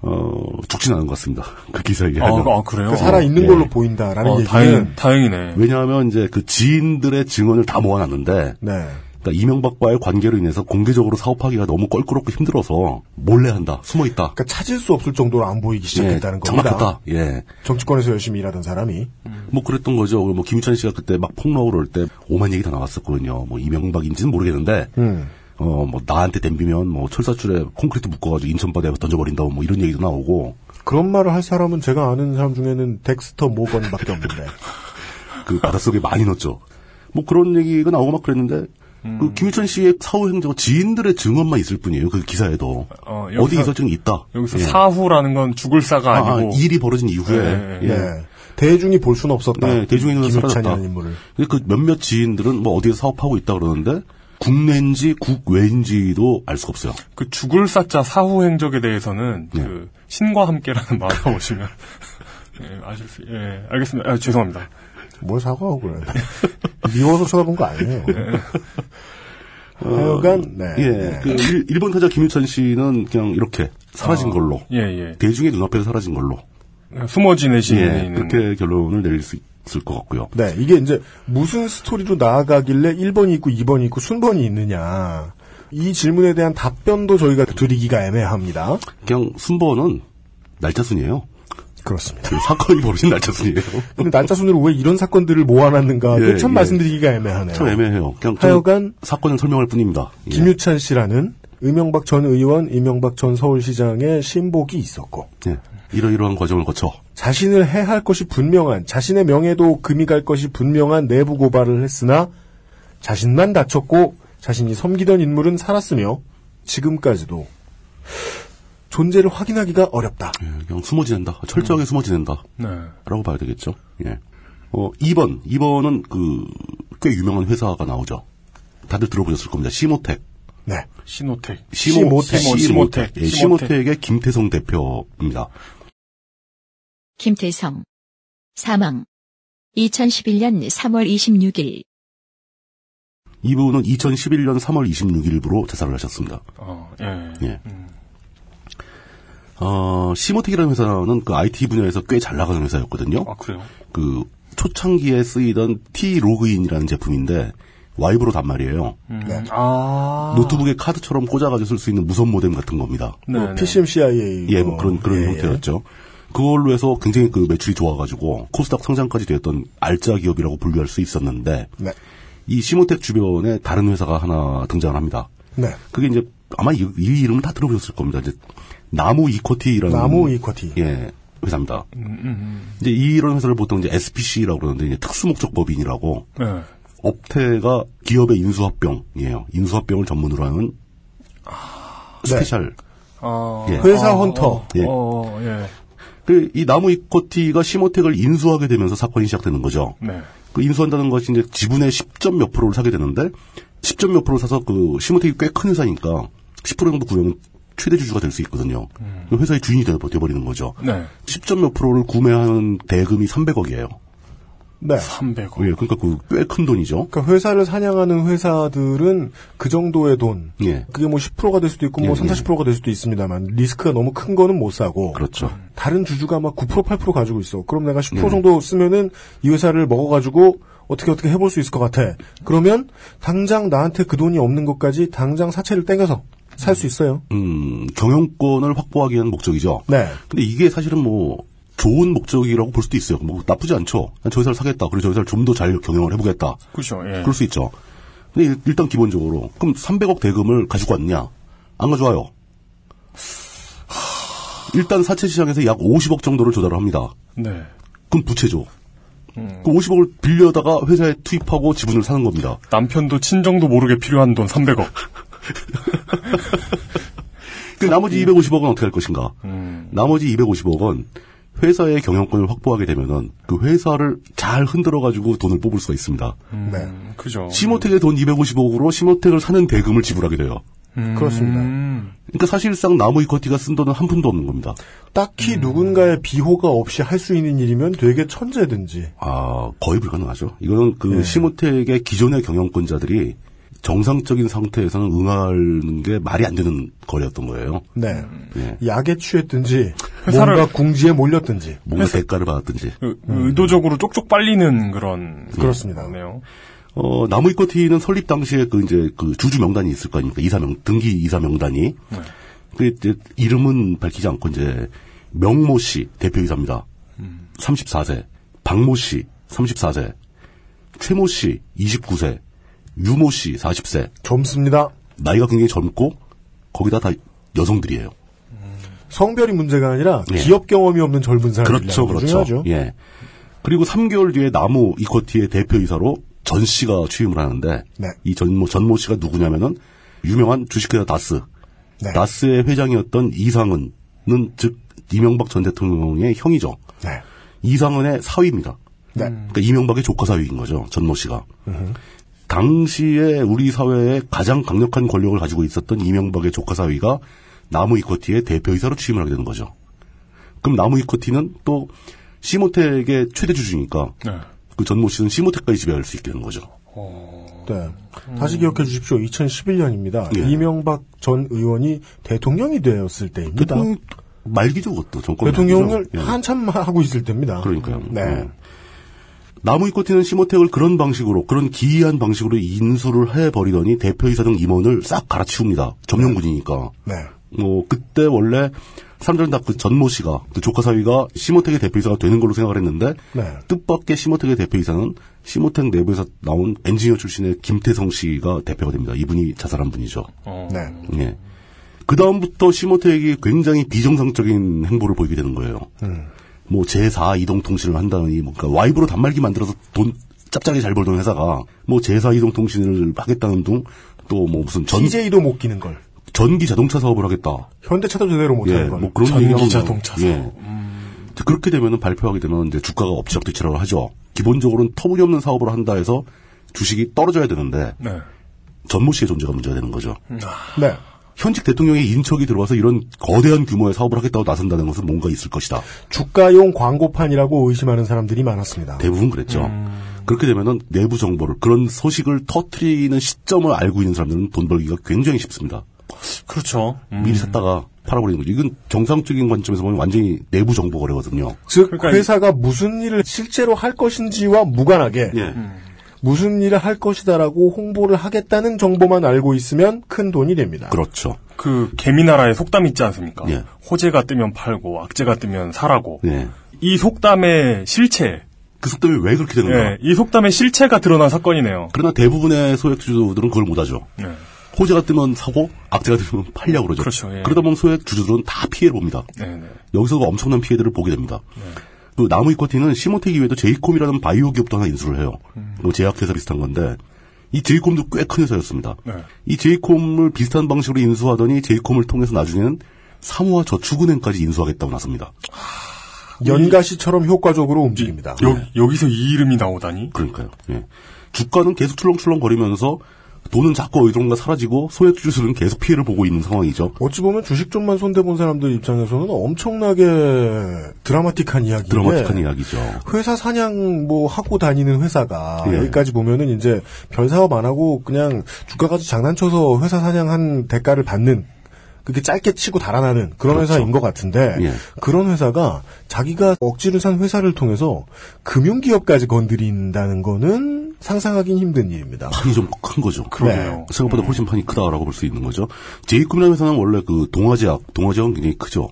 어, 죽진 않은 것 같습니다. 그 기사에 아, 하면. 아, 그래요? 그 살아 있는 예. 걸로 보인다라는 어, 얘기는 다행, 다행이네. 왜냐하면 이제 그 지인들의 증언을 다 모아놨는데 네. 그러니까 이명박과의 관계로 인해서 공개적으로 사업하기가 너무 껄끄럽고 힘들어서 몰래 한다, 숨어 있다. 그러니까 찾을 수 없을 정도로 안 보이기 시작했다는 겁니다. 정확하다. 예. 정치권에서 열심히 일하던 사람이 뭐 그랬던 거죠. 뭐 김유찬 씨가 그때 막 폭로를 할때 오만 얘기 다 나왔었거든요. 뭐 이명박인지는 모르겠는데 음. 어 뭐 나한테 댐비면 뭐 철사줄에 콘크리트 묶어가지고 인천바다에 던져버린다고 뭐 이런 얘기도 나오고 그런 말을 할 사람은 제가 아는 사람 중에는 덱스터 모건밖에 없는데. 그 바닷속에 많이 넣었죠. 뭐 그런 얘기가 나오고 막 그랬는데 그 김유찬 씨의 사후 행적 지인들의 증언만 있을 뿐이에요. 그 기사에도 어, 어디 여기서- 있었증이 있다. 여기서 예. 사후라는 건 죽을 사가 아, 아니고 일이 벌어진 이후에 네, 예. 네. 대중이 볼 수는 없었다. 네, 대중의 눈에 사라졌다. 인물을. 그 몇몇 지인들은 뭐 어디에 사업하고 있다 그러는데 국내인지 국외인지도 알 수가 없어요. 그 죽을 사자 사후 행적에 대해서는 네. 그 신과 함께라는 만화 보시면 예, 아실 수, 예, 알겠습니다. 아, 죄송합니다. 뭘 사과하고 그래. 미워서 쳐다본 거 아니에요. 하여간, 네. 예, 네. 그 일, 일본 타자 김유찬 씨는 그냥 이렇게 사라진 걸로 예, 예. 대중의 눈앞에서 사라진 걸로 숨어 지내시는 예, 그렇게 결론을 내릴 수 있을 것 같고요. 네, 이게 이제 무슨 스토리로 나아가길래 1번이 있고 2번이 있고 순번이 있느냐. 이 질문에 대한 답변도 저희가 드리기가 애매합니다. 그냥 순번은 날짜 순이에요. 그렇습니다. 그 사건이 벌어진 날짜 순이에요. 근데 날짜 순으로 왜 이런 사건들을 모아놨는가 예, 참 예. 말씀드리기가 애매하네요. 참 애매해요. 그냥 하여간 사건을 설명할 뿐입니다. 예. 김유찬 씨라는 이명박 전 의원, 이명박 전 서울시장의 신복이 있었고 예, 이러이러한 과정을 거쳐 자신을 해할 것이 분명한 자신의 명예도 금이 갈 것이 분명한 내부 고발을 했으나 자신만 다쳤고 자신이 섬기던 인물은 살았으며 지금까지도 존재를 확인하기가 어렵다. 예, 그냥 숨어 지낸다. 철저하게 숨어 지낸다. 네. 라고 봐야 되겠죠. 예. 어, 2번. 2번은 그, 꽤 유명한 회사가 나오죠. 다들 들어보셨을 겁니다. 시모텍. 네. 신호택. 시모, 시모텍. 시모텍. 시모텍. 예, 시모텍 의 김태성 대표입니다. 김태성. 사망. 2011년 3월 26일. 이분은 2011년 3월 26일부로 자살을 하셨습니다. 어, 예. 예. 어, 시모텍이라는 회사는 그 IT 분야에서 꽤 잘 나가는 회사였거든요. 아, 그래요? 그 초창기에 쓰이던 T 로그인이라는 제품인데 와이브로 단말이에요. 네. 아. 노트북에 카드처럼 꽂아가지고 쓸 수 있는 무선 모뎀 같은 겁니다. 네. 뭐 PCM-CIA. 예, 뭐 그런 그런 예, 형태였죠. 그걸로 해서 굉장히 그 매출이 좋아가지고 코스닥 상장까지 되었던 알짜 기업이라고 분류할 수 있었는데 네. 이 시모텍 주변에 다른 회사가 하나 등장을 합니다. 네. 그게 이제 아마 이, 이 이름은 다 들어보셨을 겁니다. 이제 나무 이쿼티라는 나무 이쿼티. 예 회사입니다. 음, 이제 이런 회사를 보통 이제 SPC라고 그러는데 이제 특수목적 법인이라고 네. 업태가 기업의 인수합병이에요. 인수합병을 전문으로 하는 special. 아. 예. 회사 어, 헌터. 어, 예. 어, 예. 그 이 나무 이쿼티가 시모텍을 인수하게 되면서 사건이 시작되는 거죠. 네. 그 인수한다는 것이 이제 지분의 10점 몇 프로를 사게 되는데 10점 몇 프로를 사서 그 시모텍이 꽤 큰 회사니까 10% 정도 구매하면 최대 주주가 될 수 있거든요. 그 회사의 주인이 되- 돼버리는 거죠. 네. 10점 몇 프로를 구매하는 대금이 300억이에요. 네. 300억. 예, 그러니까 그 꽤 큰 돈이죠. 그러니까 회사를 사냥하는 회사들은 그 정도의 돈, 예, 그게 뭐 10%가 될 수도 있고 뭐 예, 3, 예. 40%가 될 수도 있습니다만 리스크가 너무 큰 거는 못 사고 그렇죠. 다른 주주가 막 9%, 8% 가지고 있어. 그럼 내가 10% 네. 정도 쓰면은 이 회사를 먹어 가지고 어떻게 어떻게 해볼 수 있을 것 같아. 그러면 당장 나한테 그 돈이 없는 것까지 당장 사채를 땡겨서 살 수 있어요. 음, 경영권을 확보하기 위한 목적이죠. 네. 근데 이게 사실은 뭐 좋은 목적이라고 볼 수도 있어요. 뭐 나쁘지 않죠. 난 저 회사를 사겠다. 그리고 저 회사를 좀 더 잘 경영을 해보겠다. 그렇죠. 예. 그럴 수 있죠. 근데 일- 일단 기본적으로 그럼 300억 대금을 가지고 왔냐? 안 가져와요. 일단 사채 시장에서 약 50억 정도를 조달을 합니다. 네. 그럼 부채죠. 음. 그 50억을 빌려다가 회사에 투입하고 지분을 사는 겁니다. 남편도 친정도 모르게 필요한 돈 300억. 그 나머지 250억은 어떻게 할 것인가? 음. 나머지 250억은 회사의 경영권을 확보하게 되면은 그 회사를 잘 흔들어 가지고 돈을 뽑을 수가 있습니다. 네. 그죠. 시모텍의 돈 250억으로 시모텍을 사는 대금을 지불하게 돼요. 음. 그렇습니다. 그러니까 사실상 나무 이커티가 쓴 돈은 한 푼도 없는 겁니다. 딱히 누군가의 비호가 없이 할 수 있는 일이면 되게 천재든지. 아, 거의 불가능하죠. 이거는 그 네. 시모텍의 기존의 경영권자들이 정상적인 상태에서는 응하는 게 말이 안 되는 거래였던 거예요. 네. 예. 약에 취했든지 회사를- 뭔가 궁지에 몰렸든지. 뭔가 대가를 받았든지. 그, 의도적으로 쪽쪽 빨리는 그런. 그렇습니다. 네요. 어, 나무 이코티는 설립 당시에 그 이제 그 주주 명단이 있을 거 아닙니까? 이사명, 등기 이사 명단이. 그 이제 이름은 밝히지 않고 이제 명모 씨 대표이사입니다. 34세. 박모 씨 34세. 최모 씨 29세. 유모 씨 40세. 젊습니다. 나이가 굉장히 젊고 거기다 다 여성들이에요. 성별이 문제가 아니라 예. 기업 경험이 없는 젊은 사람이 그렇죠, 그렇죠. 중요하죠. 예. 그리고 3개월 뒤에 나무 이코티의 대표이사로 전 씨가 취임을 하는데 네. 이 전모 전모 씨가 누구냐면은 유명한 주식회사 다스. 네. 다스의 회장이었던 이상은은 즉 이명박 전 대통령의 형이죠. 네. 이상은의 사위입니다. 네. 그러니까 이명박의 조카 사위인 거죠. 전모 씨가. 당시에 우리 사회에 가장 강력한 권력을 가지고 있었던 이명박의 조카 사위가 나무 이코티의 대표이사로 취임을 하게 되는 거죠. 그럼 나무 이코티는 또 시모텍의 최대 주주니까 네. 그 전모 씨는 시모텍까지 지배할 수 있게 되는 거죠. 네. 다시 기억해 주십시오. 2011년입니다. 예. 이명박 전 의원이 대통령이 되었을 때입니다. 대통령 말기죠, 그것도 정권 대통령을 말기죠. 예. 한참 하고 있을 때입니다. 그러니까요. 네. 예. 나무 이코티는 시모텍을 그런 방식으로 그런 기이한 방식으로 인수를 해버리더니 대표이사 등 임원을 싹 갈아치웁니다. 점령군이니까. 네. 뭐 그때 원래 사람들은 다 그 전모 씨가 그 조카 사위가 시모텍의 대표이사가 되는 걸로 생각을 했는데 네. 뜻밖의 시모텍의 대표이사는 시모텍 내부에서 나온 엔지니어 출신의 김태성 씨가 대표가 됩니다. 이분이 자살한 분이죠. 어. 네. 예. 그 다음부터 시모텍이 굉장히 비정상적인 행보를 보이게 되는 거예요. 음. 뭐 제4 이동 통신을 한다느니 뭐 그러니까 와이브로 단말기 만들어서 돈 짭짤이 잘 벌던 회사가 뭐 제4 이동 통신을 하겠다는 둥 또 뭐 무슨 전 CJ도 못 끼는 걸. 전기 자동차 사업을 하겠다. 현대차도 제대로 못 예, 하는 걸. 뭐 그런 전기 자동차 사업. 예. 그렇게 되면은 발표하게 되면 이제 주가가 엎치락뒤치락을 하죠. 기본적으로는 터무니없는 사업을 한다 해서 주식이 떨어져야 되는데 네. 전모 씨의 존재가 문제가 되는 거죠. 네. 현직 대통령의 인척이 들어와서 이런 거대한 규모의 사업을 하겠다고 나선다는 것은 뭔가 있을 것이다. 주가용 광고판이라고 의심하는 사람들이 많았습니다. 대부분 그랬죠. 그렇게 되면은 내부 정보를 그런 소식을 터트리는 시점을 알고 있는 사람들은 돈 벌기가 굉장히 쉽습니다. 그렇죠. 음. 미리 샀다가 팔아버리는 거죠. 이건 정상적인 관점에서 보면 완전히 내부 정보 거래거든요. 즉 그러니까 회사가 무슨 일을 실제로 할 것인지와 무관하게 예. 무슨 일을 할 것이다라고 홍보를 하겠다는 정보만 알고 있으면 큰 돈이 됩니다. 그렇죠. 그 개미나라의 속담 있지 않습니까? 예. 호재가 뜨면 팔고 악재가 뜨면 사라고. 예. 이 속담의 실체, 그 속담이 왜 그렇게 되는가? 예, 이 속담의 실체가 드러난 사건이네요. 그러나 대부분의 소액주주들은 그걸 못하죠. 예. 호재가 뜨면 사고, 악재가 뜨면 팔려고 그러죠. 그렇죠, 예. 그러다 보면 소액 주주들은 다 피해를 봅니다. 네, 네. 여기서도 엄청난 피해들을 보게 됩니다. 또 나무 이코틴은 시모텍 이외에도 제이콤이라는 바이오 기업도 하나 인수를 해요. 뭐 제약회사 비슷한 건데 이 제이콤도 꽤 큰 회사였습니다. 네. 이 제이콤을 비슷한 방식으로 인수하더니 제이콤을 통해서 나중에는 사모와 저축은행까지 인수하겠다고 나섭니다. 연가시처럼 효과적으로 움직입니다. 여, 여기서 이 이름이 나오다니? 그러니까요. 예. 주가는 계속 출렁출렁 거리면서 돈은 자꾸 어디론가 사라지고 소액 주주들은 계속 피해를 보고 있는 상황이죠. 어찌 보면 주식 쪽만 손대본 사람들 입장에서는 엄청나게 드라마틱한 이야기인데 드라마틱한 이야기죠. 회사 사냥 뭐 하고 다니는 회사가 예. 여기까지 보면은 이제 별 사업 안 하고 그냥 주가 가지고 장난쳐서 회사 사냥한 대가를 받는 그렇게 짧게 치고 달아나는 그런 그렇죠. 회사인 것 같은데 예. 그런 회사가 자기가 억지로 산 회사를 통해서 금융기업까지 건드린다는 거는 상상하긴 힘든 일입니다. 판이 좀 큰 거죠. 그러네요. 생각보다 훨씬 판이 크다라고 볼 수 있는 거죠. 제이콤이라는 회사는 원래 그 동아제약, 동아제약은 굉장히 크죠.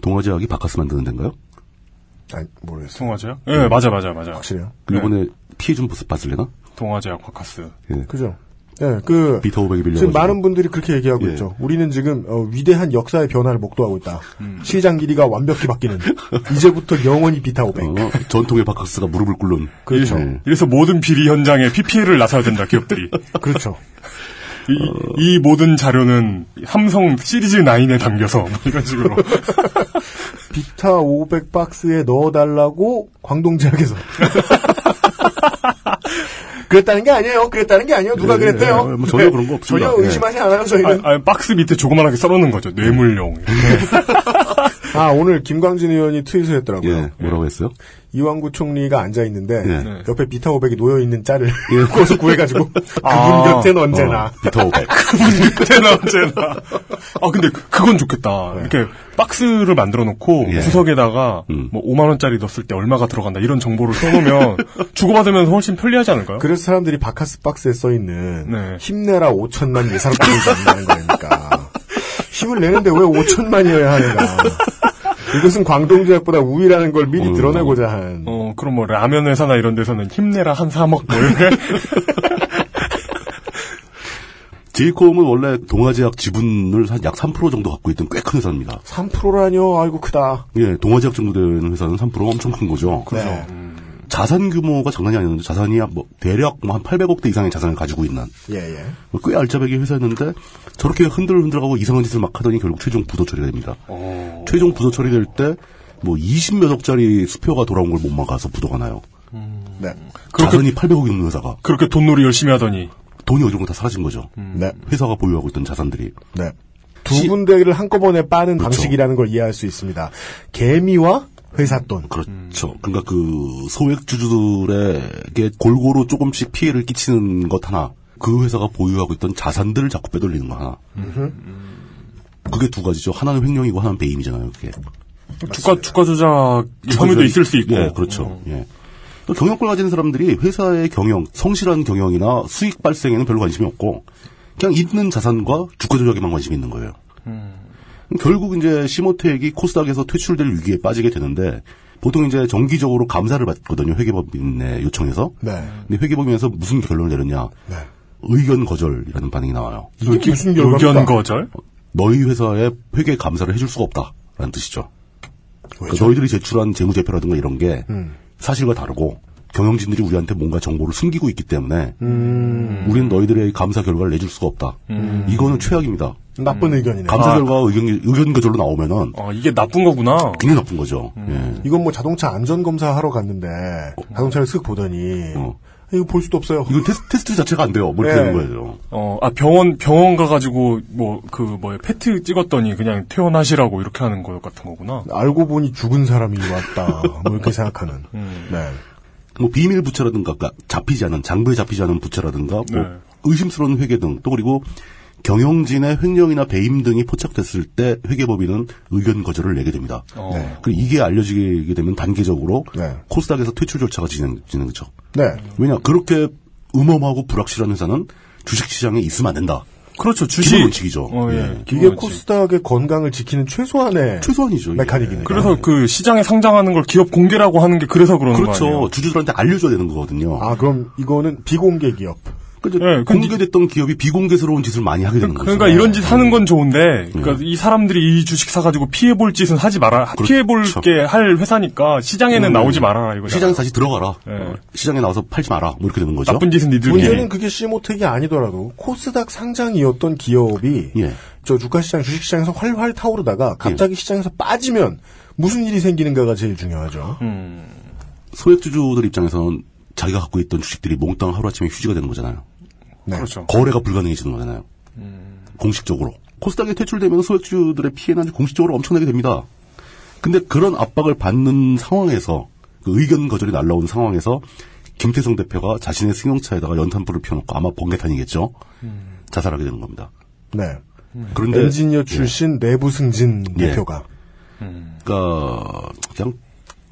동아제약이 바카스 만드는 데인가요? 아니, 모르겠어요. 동화제요? 예, 맞아, 맞아, 맞아. 확실해요. 그 이번에 피해 좀 봤을래나? 동화제약 바카스. 예. 그죠? 예, 그 비타 500이 빌려가지고. 지금 많은 분들이 그렇게 얘기하고 예. 있죠. 우리는 지금 어, 위대한 역사의 변화를 목도하고 있다. 시장 길이가 완벽히 바뀌는 이제부터 영원히 비타 500. 어, 전통의 바카스가 무릎을 꿇는. 그렇죠. 예. 이래서 모든 비리 현장에 PPL을 나서야 된다, 기업들이. 그렇죠. 이, 이 모든 자료는 삼성 시리즈 9에 담겨서, 뭐 이런 식으로. 비타 500 박스에 넣어달라고 광동 제약에서. 그랬다는 게 아니에요. 그랬다는 게 아니에요. 누가 예, 그랬대요. 예, 뭐 전혀 그런 거 없습니다. 전혀 예. 의심하지 않아요. 아, 저희는. 아, 박스 밑에 조그만하게 써놓는 거죠. 뇌물용. 아, 오늘 김광진 의원이 트윗을 했더라고요. 예, 뭐라고 했어요? 이왕구 총리가 앉아 있는데 예. 옆에 비타 500이 놓여 있는 짤을 거기서 구해가지고 그분 아. 곁엔 언제나 어, 비타 500. 언제나, 언제나. 아, 근데 그- 그건 좋겠다. 이렇게 박스를 만들어 놓고 예. 구석에다가 음. 뭐 5만 원짜리 넣었을 때 얼마가 들어간다 이런 정보를 써놓으면 주고받으면서 훨씬 편리하지 않을까요? 그래서 사람들이 바카스 박스에 써 있는 네. 힘내라 5천만 예산 받지 않는다는 거니까 힘을 내는데 왜 5천만이어야 하는가? 이것은 광동 제약보다 우위라는 걸 미리 음. 드러내고자 한. 어, 그럼 뭐 라면 회사나 이런 데서는 힘내라 한 3억 뭐 이렇게. 제이콤은 원래 동아제약 지분을 한 약 3% 정도 갖고 있던 꽤 큰 회사입니다. 3%라뇨? 아이고 크다. 예, 동아제약 정도 되는 회사는 3%가 엄청 큰 거죠. 네. 자산 규모가 장난이 아니었는데 자산이 뭐 대략 뭐 한 800억대 이상의 자산을 가지고 있는 예, 예. 뭐꽤 알짜배기 회사였는데 저렇게 흔들흔들하고 이상한 짓을 막 하더니 결국 최종 부도 처리가 됩니다. 최종 부도 처리될 때 뭐 20몇 억짜리 수표가 돌아온 걸 못 막아서 부도가 나요. 네. 자산이 800억이 넘는 회사가 그렇게 돈놀이 열심히 하더니. 돈이 어디론가 다 사라진 거죠. 네. 회사가 보유하고 있던 자산들이. 네. 두 군데를 한꺼번에 빠는 방식이라는 걸 이해할 수 있습니다. 개미와 회사 돈. 그렇죠. 그러니까 그 소액주주들에게 골고루 조금씩 피해를 끼치는 것 하나, 그 회사가 보유하고 있던 자산들을 자꾸 빼돌리는 거 하나. 그게 두 가지죠. 하나는 횡령이고 하나는 배임이잖아요. 그게. 주가, 주가 조작 혐의도 있을 수 있고. 예, 그렇죠. 예. 또 경영권 가진 사람들이 회사의 경영, 성실한 경영이나 수익 발생에는 별로 관심이 없고, 그냥 있는 자산과 주가 조작에만 관심이 있는 거예요. 결국 이제 시모텍이 코스닥에서 퇴출될 위기에 빠지게 되는데, 보통 이제 정기적으로 감사를 받거든요. 회계법인의 요청해서. 네. 근데 회계법인에서 무슨 결론을 내렸냐? 네. 의견 거절이라는 반응이 나와요. 이게 무슨 결과입니까? 의견 거절? 너희 회사에 회계 감사를 해줄 수가 없다라는 뜻이죠. 그러니까? 너희들이 제출한 재무제표라든가 이런 게 음. 사실과 다르고 경영진들이 우리한테 뭔가 정보를 숨기고 있기 때문에 음. 우리는 너희들의 감사 결과를 내줄 수가 없다. 이거는 최악입니다. 나쁜 의견이네. 감사 아. 결과 의견, 의견 거절로 나오면은 아, 이게 나쁜 거구나. 굉장히 나쁜 거죠. 예. 이건 뭐 자동차 안전 검사 하러 갔는데 자동차를 쓱 보더니 어. 이거 볼 수도 없어요. 이건 테스트, 테스트 자체가 안 돼요. 뭐 이렇게 예. 되는 거예요. 어, 아, 병원, 병원 가가지고, 뭐, 그, 뭐야, 패트 찍었더니 그냥 퇴원하시라고 이렇게 하는 거 같은 거구나. 알고 보니 죽은 사람이 왔다. 뭐 이렇게 생각하는. 음. 네. 뭐 비밀 부채라든가 그러니까 잡히지 않은 장부에 잡히지 않은 부채라든가 뭐 네. 의심스러운 회계 등 또 그리고 경영진의 횡령이나 배임 등이 포착됐을 때 회계법인은 의견 거절을 내게 됩니다. 어. 그리고 이게 알려지게 되면 단계적으로 네. 코스닥에서 퇴출 절차가 진행, 진행되죠. 네. 왜냐 그렇게 음험하고 불확실한 회사는 주식시장에 있으면 안 된다. 그렇죠. 주식 기본 원칙이죠. 어, 예. 예. 이게 코스닥의 건강을 지키는 최소한의 최소한이죠. 메카닉이니까. 그래서 그 시장에 상장하는 걸 기업 공개라고 하는 게 그래서 그러는 거 그렇죠. 아니에요? 주주들한테 알려줘야 되는 거거든요. 아 그럼 이거는 비공개 기업. 그죠? 예, 근데- 공개됐던 기업이 비공개스러운 짓을 많이 하게 되는 거죠. 그러니까 이런 짓 하는 건 좋은데, 그러니까 이 사람들이 이 주식 사가지고 피해 볼 짓은 하지 마라. 피해 볼게 할 회사니까 시장에는 음. 나오지 말아라 이거죠. 시장에 다시 들어가라. 예. 어, 시장에 나와서 팔지 마라. 뭐 이렇게 되는 거죠. 나쁜 짓은 니들끼리. 문제는 그게 시모텍이 아니더라도 코스닥 상장이었던 기업이 예. 저 주가시장, 주식시장에서 활활 타오르다가 갑자기 시장에서 빠지면 무슨 일이 생기는가가 제일 중요하죠. 음. 소액주주들 입장에서는 자기가 갖고 있던 주식들이 몽땅 하루아침에 휴지가 되는 거잖아요. 네. 그렇죠. 거래가 불가능해지는 거잖아요. 공식적으로. 코스닥에 퇴출되면 소액주주들의 피해는 공식적으로 엄청나게 됩니다. 근데 그런 압박을 받는 상황에서 그 의견 거절이 날라온 상황에서 김태성 대표가 자신의 승용차에다가 연탄불을 피워놓고 아마 번개탄이겠죠. 자살하게 되는 겁니다. 네. 그런데 엔지니어 출신 내부 승진 예. 대표가. 그러니까 그냥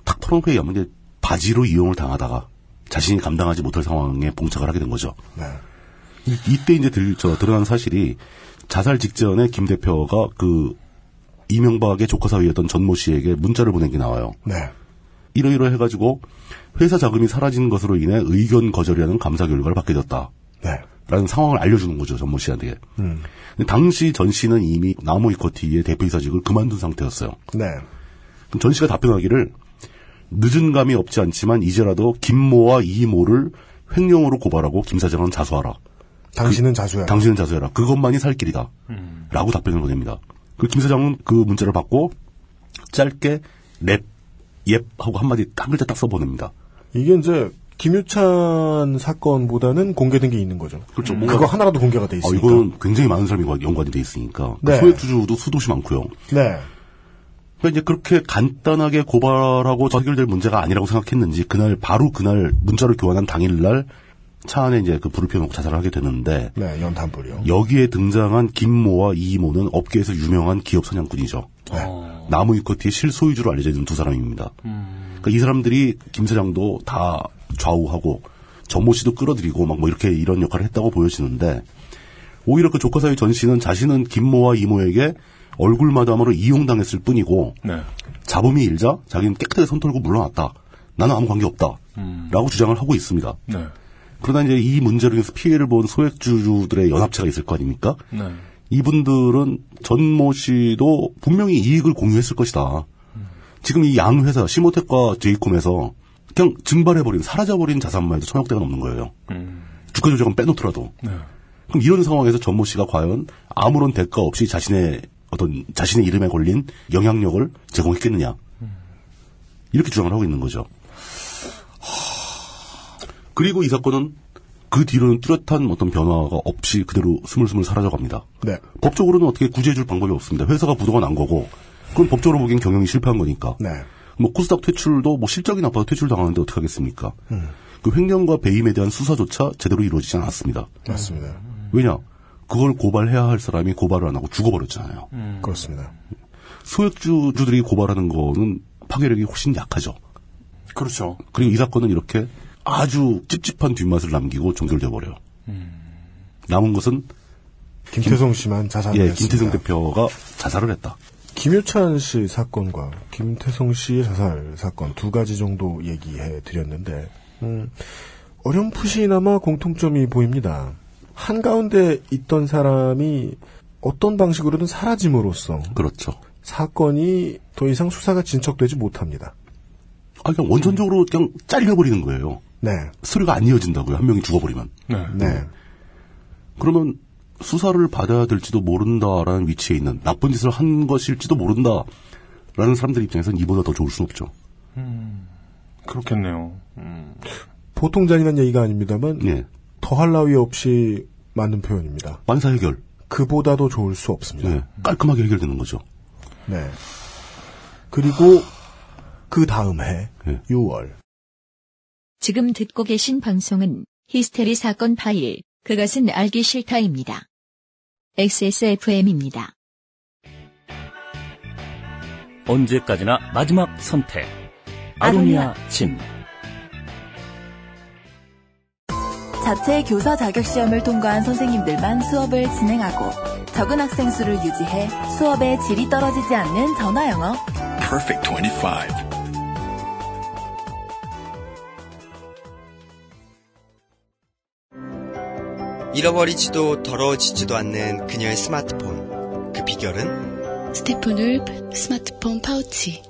탁 털어놓고 얘기하면 바지로 이용을 당하다가 자신이 감당하지 못할 상황에 봉착을 하게 된 거죠. 네. 이- 이때 이제 들, 저, 드러난 사실이 자살 직전에 김 대표가 그 이명박의 조카 사위였던 전모 씨에게 문자를 보낸 게 나와요. 네. 이러이러 해가지고 회사 자금이 사라진 것으로 인해 의견 거절이라는 감사 결과를 받게 됐다. 네. 라는 상황을 알려주는 거죠, 전모 씨한테. 음. 당시 전 씨는 이미 나무 이코티의 대표이사직을 그만둔 상태였어요. 네. 그럼 전 씨가 답변하기를 늦은 감이 없지 않지만 이제라도 김모와 이모를 횡령으로 고발하고 김 사장은 자수하라. 당신은 자수야. 당신은 자수해라. 그것만이 살 길이다. 라고 답변을 보냅니다. 그 김 사장은 그 문자를 받고 짧게 랩, 예 하고 한마디 한 글자 딱 써보냅니다. 이게 이제 김유찬 사건보다는 공개된 게 있는 거죠. 그렇죠. 음, 그거 하나라도 공개가 돼 아, 있으니까. 이건 굉장히 많은 사람이 관- 연관이 돼 있으니까. 그 네. 소액 주주도 수도시 많고요. 네. 그러니까 이제 그렇게 간단하게 고발하고 해결될 문제가 아니라고 생각했는지 그날 바로 그날 문자를 교환한 당일날 차 안에 이제 그 불을 피워놓고 자살을 하게 되는데 네, 연탄불이요. 여기에 등장한 김모와 이모는 업계에서 유명한 기업 사냥꾼이죠. 나무 이코티의 실소유주로 알려져 있는 두 사람입니다. 그러니까 이 사람들이 김 사장도 다 좌우하고 전모 씨도 끌어들이고 막 뭐 이렇게 이런 역할을 했다고 보여지는데 오히려 그 조카 사위 전 씨는 자신은 김모와 이모에게 얼굴 마담으로 이용당했을 뿐이고 네. 잡음이 일자 자기는 깨끗하게 손 털고 물러났다. 나는 아무 관계 없다. 라고 주장을 하고 있습니다. 네. 그러나 이제 이 문제로 인해서 피해를 본 소액주주들의 연합체가 있을 거 아닙니까? 네. 이분들은 전 모 씨도 분명히 이익을 공유했을 것이다. 지금 이 양 회사 시모텍과 제이콤에서 그냥 증발해버린 사라져버린 자산만 해도 천억 대가 넘는 거예요. 주가 조작은 빼놓더라도. 네. 그럼 이런 상황에서 전 모 씨가 과연 아무런 대가 없이 자신의 어떤 자신의 이름에 걸린 영향력을 제공했겠느냐? 이렇게 주장을 하고 있는 거죠. 그리고 이 사건은 그 뒤로는 뚜렷한 어떤 변화가 없이 그대로 스물스물 사라져갑니다. 네. 법적으로는 어떻게 구제해줄 방법이 없습니다. 회사가 부도가 난 거고, 그건 법적으로 보기엔 경영이 실패한 거니까. 네. 뭐 코스닥 퇴출도 뭐 실적이 나빠서 퇴출 당하는데 어떻게 하겠습니까? 그 횡령과 배임에 대한 수사조차 제대로 이루어지지 않았습니다. 맞습니다. 왜냐? 그걸 고발해야 할 사람이 고발을 안 하고 죽어버렸잖아요. 그렇습니다. 소액주주들이 고발하는 거는 파괴력이 훨씬 약하죠. 그렇죠. 그리고 이 사건은 이렇게 아주 찝찝한 뒷맛을 남기고 종결돼 버려요. 남은 것은 김태성 씨만 자살을 예, 했습니다. 김태성 대표가 자살을 했다. 김유찬 씨 사건과 김태성 씨의 자살 사건 두 가지 정도 얘기해 드렸는데 음, 어렴풋이나마 공통점이 보입니다. 한가운데 있던 사람이 어떤 방식으로든 사라짐으로써 그렇죠. 사건이 더 이상 수사가 진척되지 못합니다. 아, 그냥 원천적으로 그냥 잘려버리는 거예요. 네. 수리가 안 이어진다고요. 한 명이 죽어버리면. 네. 네. 그러면 수사를 받아야 될지도 모른다라는 위치에 있는 나쁜 짓을 한 것일지도 모른다라는 사람들 입장에서는 이보다 더 좋을 수는 없죠. 그렇겠네요. 음. 보통 잔인한 얘기가 아닙니다만 예. 더할 나위 없이 맞는 표현입니다. 만사 해결. 그보다도 좋을 수 없습니다. 예. 깔끔하게 해결되는 거죠. 네. 그리고 그 다음 해 예. 6월 지금 듣고 계신 방송은 히스테리 사건 파일, 그것은 알기 싫다입니다. XSFM입니다. 언제까지나 마지막 선택. 아로니아 진. 자체 교사 자격 시험을 통과한 선생님들만 수업을 진행하고 적은 학생 수를 유지해 수업의 질이 떨어지지 않는 전화 영어. Perfect 25. 잃어버리지도 더러워지지도 않는 그녀의 스마트폰. 그 비결은 Steppenwolf 스마트폰 파우치.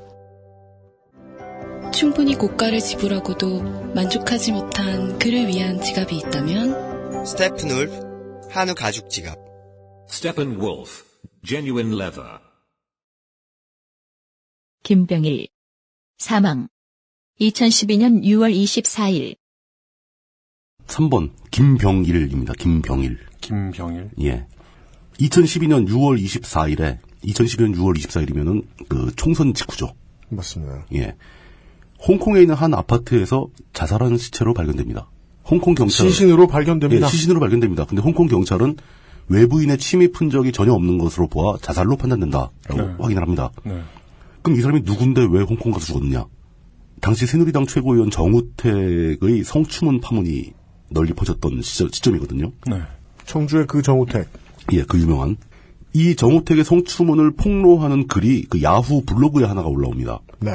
충분히 고가를 지불하고도 만족하지 못한 그를 위한 지갑이 있다면 Steppenwolf 한우 가죽 지갑. Steppenwolf, genuine leather. 김병일. 사망. 2012년 6월 24일. 3번 김병일입니다. 김병일. 김병일. 예. 2012년 6월 24일에 2012년 6월 24일이면은 그 총선 직후죠. 맞습니다. 예. 홍콩에 있는 한 아파트에서 자살한 시체로 발견됩니다. 홍콩 경찰 시신으로 발견됩니다. 예, 시신으로 발견됩니다. 근데 홍콩 경찰은 외부인의 침입 흔적이 전혀 없는 것으로 보아 자살로 판단된다라고 네. 확인을 합니다. 네. 그럼 이 사람이 누군데 왜 홍콩 가서 죽었느냐? 당시 새누리당 최고위원 정우택의 성추문 파문이 널리 퍼졌던 시절, 시점이거든요. 네. 청주의 그 정우택. 예, 그 유명한. 이 정우택의 성추문을 폭로하는 글이 그 야후 블로그에 하나가 올라옵니다. 네.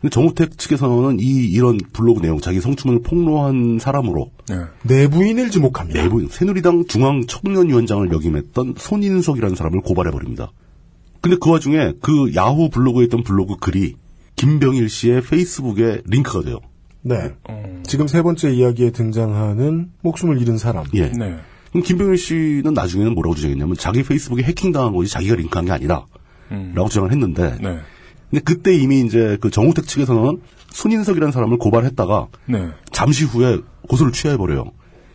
근데 정우택 측에서는 이 이런 블로그 내용, 자기 성추문을 폭로한 사람으로 네. 내부인을 지목합니다. 내부인 새누리당 중앙 청년위원장을 역임했던 손인석이라는 사람을 고발해 버립니다. 근데 그 와중에 그 야후 블로그에 있던 블로그 글이 김병일 씨의 페이스북에 링크가 돼요. 네. 지금 세 번째 이야기에 등장하는 목숨을 잃은 사람. 예. 네. 그럼 김병일 씨는 나중에는 뭐라고 주장했냐면 자기 페이스북에 해킹당한 거지 자기가 링크한 게 아니라 음. 라고 주장을 했는데 네. 근데 그때 이미 이제 그 정우택 측에서는 손인석이라는 사람을 고발했다가 네. 잠시 후에 고소를 취해버려요.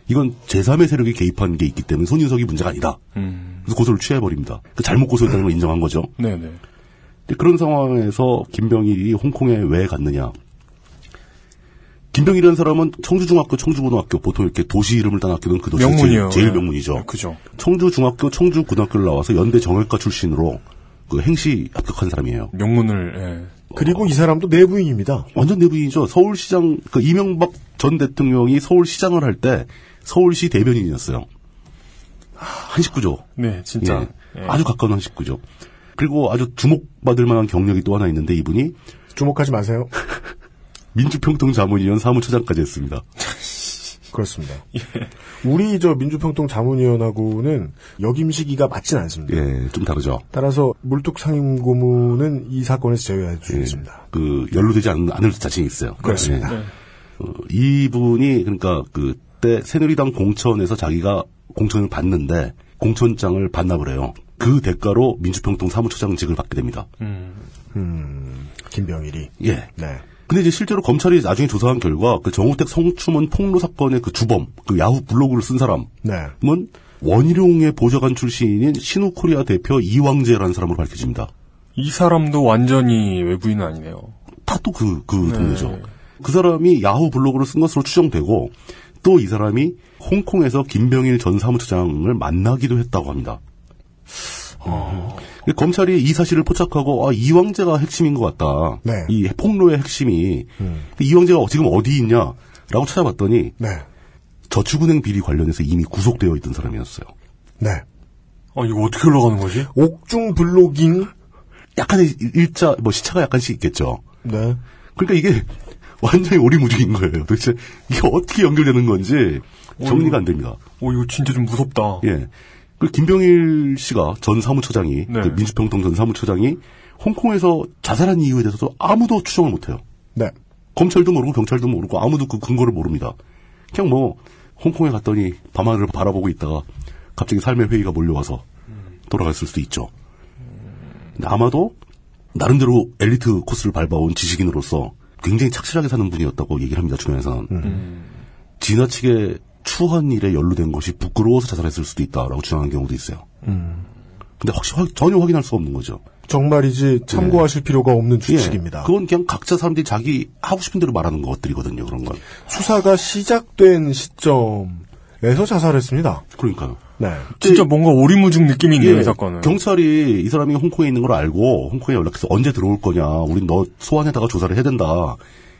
이건 제3의 세력이 개입한 게 있기 때문에 손인석이 문제가 아니다. 음. 그래서 고소를 취해버립니다. 그 잘못 고소했다는 걸 인정한 거죠. 네네. 근데 그런 상황에서 김병일이 홍콩에 왜 갔느냐. 김병일이라는 사람은 청주중학교, 청주고등학교, 보통 이렇게 도시 이름을 딴 학교는 그 도시 명문이요. 제일, 제일 네. 명문이죠. 그죠. 청주중학교, 청주고등학교를 나와서 연대 정외과 출신으로 그 행시 합격한 사람이에요. 명문을, 예. 그리고 이 사람도 내부인입니다. 완전 내부인이죠. 서울시장, 그 이명박 전 대통령이 서울시장을 할 때 서울시 대변인이었어요. 한 식구죠. 네, 진짜. 예. 예. 아주 가까운 한 식구죠. 그리고 아주 주목받을 만한 경력이 또 하나 있는데 이분이 주목하지 마세요. 민주평통 자문위원 사무처장까지 했습니다. 그렇습니다. 예. 우리 저 민주평통 자문위원하고는 역임 시기가 맞진 않습니다. 예, 좀 다르죠. 따라서 물뚝상임 고문은 이 사건에서 제외해 주겠습니다. 그 연루되지 않, 않을 자신이 있어요. 그렇습니다. 예. 어, 이분이 그러니까 그때 새누리당 공천에서 자기가 공천을 받는데 공천장을 반납을 해요. 그 대가로 민주평통 사무처장직을 받게 됩니다. 음, 김병일이. 예. 네. 근데 이제 실제로 검찰이 나중에 조사한 결과 그 정우택 성추문 폭로 사건의 그 주범, 그 야후 블로그를 쓴 사람은 네. 원희룡의 보좌관 출신인 신우코리아 대표 이왕재라는 사람으로 밝혀집니다. 이 사람도 완전히 외부인은 아니네요. 다 또 그, 그 네. 동네죠. 그 사람이 야후 블로그를 쓴 것으로 추정되고 또 이 사람이 홍콩에서 김병일 전 사무처장을 만나기도 했다고 합니다. 근데 검찰이 이 사실을 포착하고 아 이왕재가 핵심인 것 같다. 네. 이 폭로의 핵심이 음. 이왕재가 지금 어디 있냐라고 찾아봤더니 네. 저축은행 비리 관련해서 이미 구속되어 있던 사람이었어요. 네. 아, 이거 어떻게 올라가는 거지? 옥중 블로깅. 약간의 일자 뭐 시차가 약간씩 있겠죠. 네. 그러니까 이게 완전히 오리무중인 거예요. 도대체 이게 어떻게 연결되는 건지 정리가 안 됩니다. 오, 이거 진짜 좀 무섭다. 예. 그 김병일 씨가 전 사무처장이 네. 그 민주평통 전 사무처장이 홍콩에서 자살한 이유에 대해서도 아무도 추정을 못해요. 네. 검찰도 모르고 경찰도 모르고 아무도 그 근거를 모릅니다. 그냥 뭐 홍콩에 갔더니 밤하늘을 바라보고 있다가 갑자기 삶의 회의가 몰려와서 돌아갔을 수도 있죠. 근데 아마도 나름대로 엘리트 코스를 밟아온 지식인으로서 굉장히 착실하게 사는 분이었다고 얘기를 합니다. 주변에서는. 지나치게 추한 일에 연루된 것이 부끄러워서 자살했을 수도 있다라고 주장하는 경우도 있어요. 근데 혹시 확- 전혀 확인할 수가 없는 거죠. 정말이지 참고하실 필요가 없는 추측입니다. 예, 그건 그냥 각자 사람들이 자기 하고 싶은 대로 말하는 것들이거든요. 그런 건. 수사가 시작된 시점에서 자살했습니다. 그러니까요. 네. 진짜 뭔가 오리무중 느낌이 있네요, 예, 이 사건은. 경찰이 이 사람이 홍콩에 있는 걸 알고 홍콩에 연락해서 언제 들어올 거냐, 우린 너 소환해다가 조사를 해야 된다.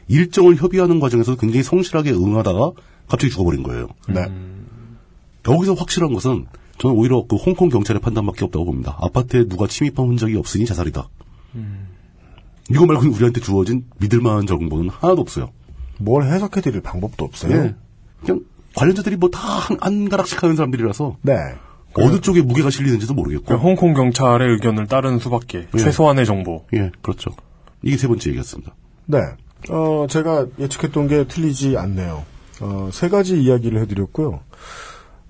일정을 협의하는 과정에서 굉장히 성실하게 응하다가 갑자기 죽어버린 거예요. 네. 여기서 확실한 것은 저는 오히려 그 홍콩 경찰의 판단밖에 없다고 봅니다. 아파트에 누가 침입한 흔적이 없으니 자살이다. 이거 말고는 우리한테 주어진 믿을만한 정보는 하나도 없어요. 뭘 해석해드릴 방법도 없어요. 예. 그냥 관련자들이 뭐 다 한 가락씩 하는 사람들이라서 네. 어느 쪽에 무게가 실리는지도 모르겠고. 그냥 홍콩 경찰의 의견을 따르는 수밖에. 예. 최소한의 정보. 예, 그렇죠. 이게 세 번째 얘기였습니다. 네. 어, 제가 예측했던 게 틀리지 않네요. 어, 세 가지 이야기를 해드렸고요.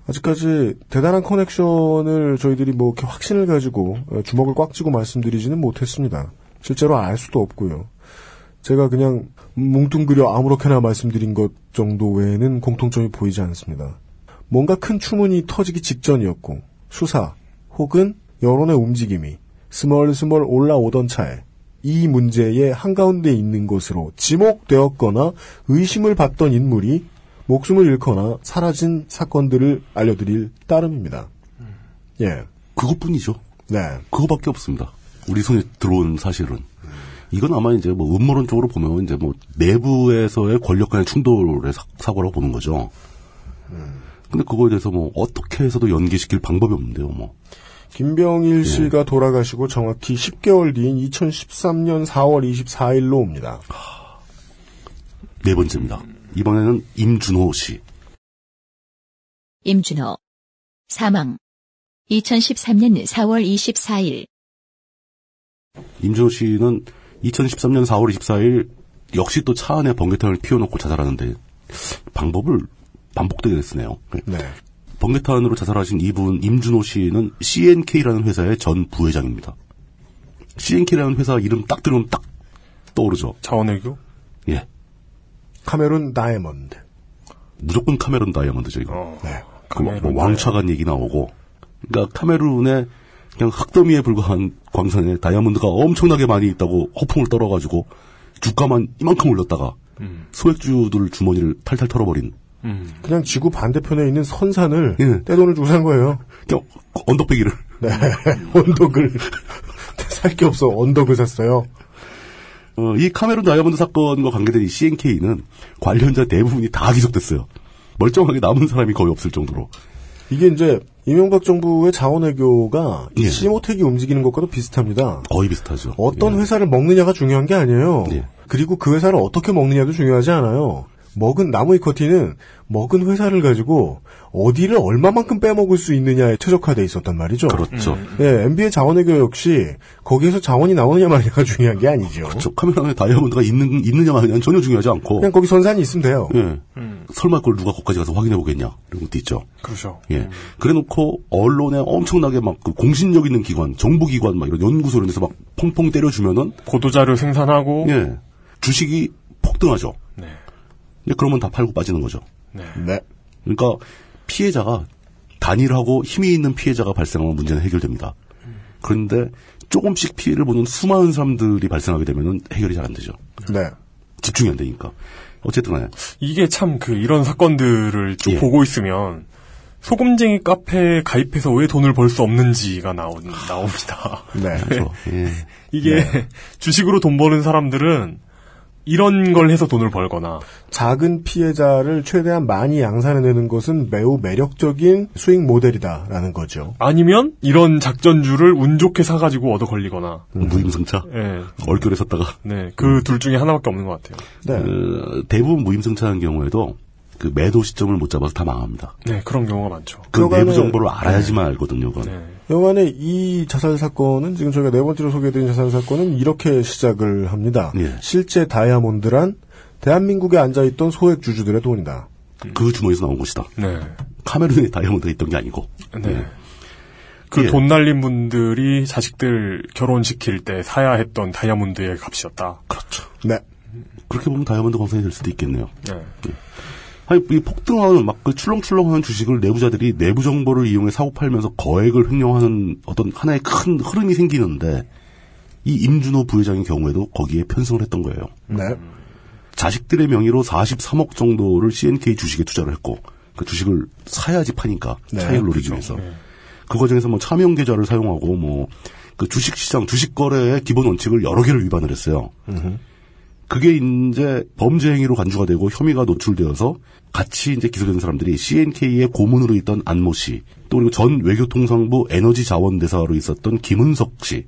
아직까지 대단한 커넥션을 저희들이 뭐 이렇게 확신을 가지고 어, 주먹을 꽉 쥐고 말씀드리지는 못했습니다. 실제로 알 수도 없고요. 제가 그냥 뭉뚱그려 아무렇게나 말씀드린 것 정도 외에는 공통점이 보이지 않습니다. 뭔가 큰 추문이 터지기 직전이었고 수사 혹은 여론의 움직임이 스멀스멀 올라오던 차에 이 문제의 한가운데 있는 것으로 지목되었거나 의심을 받던 인물이 목숨을 잃거나 사라진 사건들을 알려드릴 따름입니다. 예. 그것뿐이죠. 네. 그거밖에 없습니다. 우리 손에 들어온 사실은. 이건 아마 이제 뭐 음모론 쪽으로 보면 이제 뭐 내부에서의 권력 간의 충돌의 사, 사고라고 보는 거죠. 근데 그거에 대해서 뭐 어떻게 해서도 연기시킬 방법이 없는데요, 뭐. 김병일 씨가 돌아가시고 정확히 10개월 뒤인 2013년 4월 24일로 옵니다. 네 번째입니다. 이번에는 임준호 씨. 임준호. 사망. 2013년 4월 24일. 임준호 씨는 2013년 4월 24일 역시 또 차 안에 번개탄을 피워놓고 자살하는데 방법을 반복되게 쓰네요. 네. 번개탄으로 자살하신 이분 임준호 씨는 CNK라는 회사의 전 부회장입니다. CNK라는 회사 이름 딱 들으면 딱 떠오르죠. 자원외교? 예. 카메룬 다이아몬드. 무조건 카메룬 다이아몬드죠, 이거. 네. 그 뭐, 뭐 왕차관 얘기 나오고. 그러니까 카메룬에 그냥 흙더미에 불과한 광산에 다이아몬드가 엄청나게 많이 있다고 허풍을 떨어가지고 주가만 이만큼 올렸다가 소액주들 주머니를 탈탈 털어버린 그냥 지구 반대편에 있는 선산을 예. 떼돈을 주고 산 거예요. 그냥 언덕배기를 네. 언덕을 살 게 없어 언덕을 샀어요. 어, 이 카메룬 다이아몬드 사건과 관계된 이 CNK는 관련자 대부분이 다 기소됐어요. 멀쩡하게 남은 사람이 거의 없을 정도로. 이게 이제 이명박 정부의 자원외교가 예. 시모텍이 움직이는 것과도 비슷합니다. 거의 비슷하죠. 어떤 예. 회사를 먹느냐가 중요한 게 아니에요. 예. 그리고 그 회사를 어떻게 먹느냐도 중요하지 않아요. 먹은 나무 이커티는 먹은 회사를 가지고 어디를 얼마만큼 빼먹을 수 있느냐에 최적화돼 있었단 말이죠. 그렇죠. 예, MB의 자원외교 역시 거기에서 자원이 나오느냐 마느냐가 중요한 게 아니죠. 저 카메라에 다이아몬드가 있는, 있느냐 마느냐는 전혀 중요하지 않고. 그냥 거기 선산이 있으면 돼요. 예. 설마 그걸 누가 거기까지 가서 확인해 보겠냐. 이런 것도 있죠. 그렇죠. 예. 그래 놓고 언론에 엄청나게 막 그 공신력 있는 기관, 정부기관 막 이런 연구소 이런 데서 막 퐁퐁 때려주면은 보도자료 생산하고. 예. 주식이 폭등하죠. 네. 예, 그러면 다 팔고 빠지는 거죠. 네. 네. 그러니까 피해자가 단일하고 힘이 있는 피해자가 발생하면 문제는 해결됩니다. 그런데 조금씩 피해를 보는 수많은 사람들이 발생하게 되면 해결이 잘 안 되죠. 네. 집중이 안 되니까. 어쨌든 간에 이게 참 그 이런 사건들을 쭉 예. 보고 있으면 소금쟁이 카페에 가입해서 왜 돈을 벌 수 없는지가 나오, 나옵니다. 네. 그렇죠. 예. 이게 주식으로 돈 버는 사람들은 이런 걸 해서 돈을 벌거나 작은 피해자를 최대한 많이 양산해내는 것은 매우 매력적인 수익 모델이다라는 거죠. 아니면 이런 작전주를 운 좋게 사가지고 얻어 걸리거나 무임승차. 예. 얼결에 섰다가. 네, 그 둘 중에 하나밖에 없는 것 같아요. 네. 그 대부분 무임승차한 경우에도 그 매도 시점을 못 잡아서 다 망합니다. 네, 그런 경우가 많죠. 그 그거는- 내부 정보를 알아야지만 알거든요. 그건. 네. 여간의 이 자살 사건은 지금 저희가 네 번째로 소개해드린 자살 사건은 이렇게 시작을 합니다. 예. 실제 다이아몬드란 대한민국에 앉아있던 소액 주주들의 돈이다. 그 주머니에서 나온 것이다. 네. 카메룬에 다이아몬드가 있던 게 아니고. 네. 예. 그 예. 돈 날린 분들이 자식들 결혼시킬 때 사야 했던 다이아몬드의 값이었다. 그렇죠. 네. 그렇게 보면 다이아몬드 광산이 될 수도 있겠네요. 네. 아니, 이 폭등하는 막 그 출렁출렁하는 주식을 내부자들이 내부 정보를 이용해 사고 팔면서 거액을 횡령하는 어떤 하나의 큰 흐름이 생기는데 이 임준호 부회장의 경우에도 거기에 편승을 했던 거예요. 네. 자식들의 명의로 43억 정도를 CNK 주식에 투자를 했고 그 주식을 사야지 파니까 네, 차익을 노리기 그렇죠. 위해서 그 과정에서 뭐 차명 계좌를 사용하고 뭐 그 주식 시장 주식 거래의 기본 원칙을 여러 개를 위반을 했어요. 그게 이제 범죄 행위로 간주가 되고 혐의가 노출되어서 같이 이제 기소된 사람들이 CNK의 고문으로 있던 안모 씨, 또 그리고 전 외교통상부 에너지자원대사로 있었던 김은석 씨,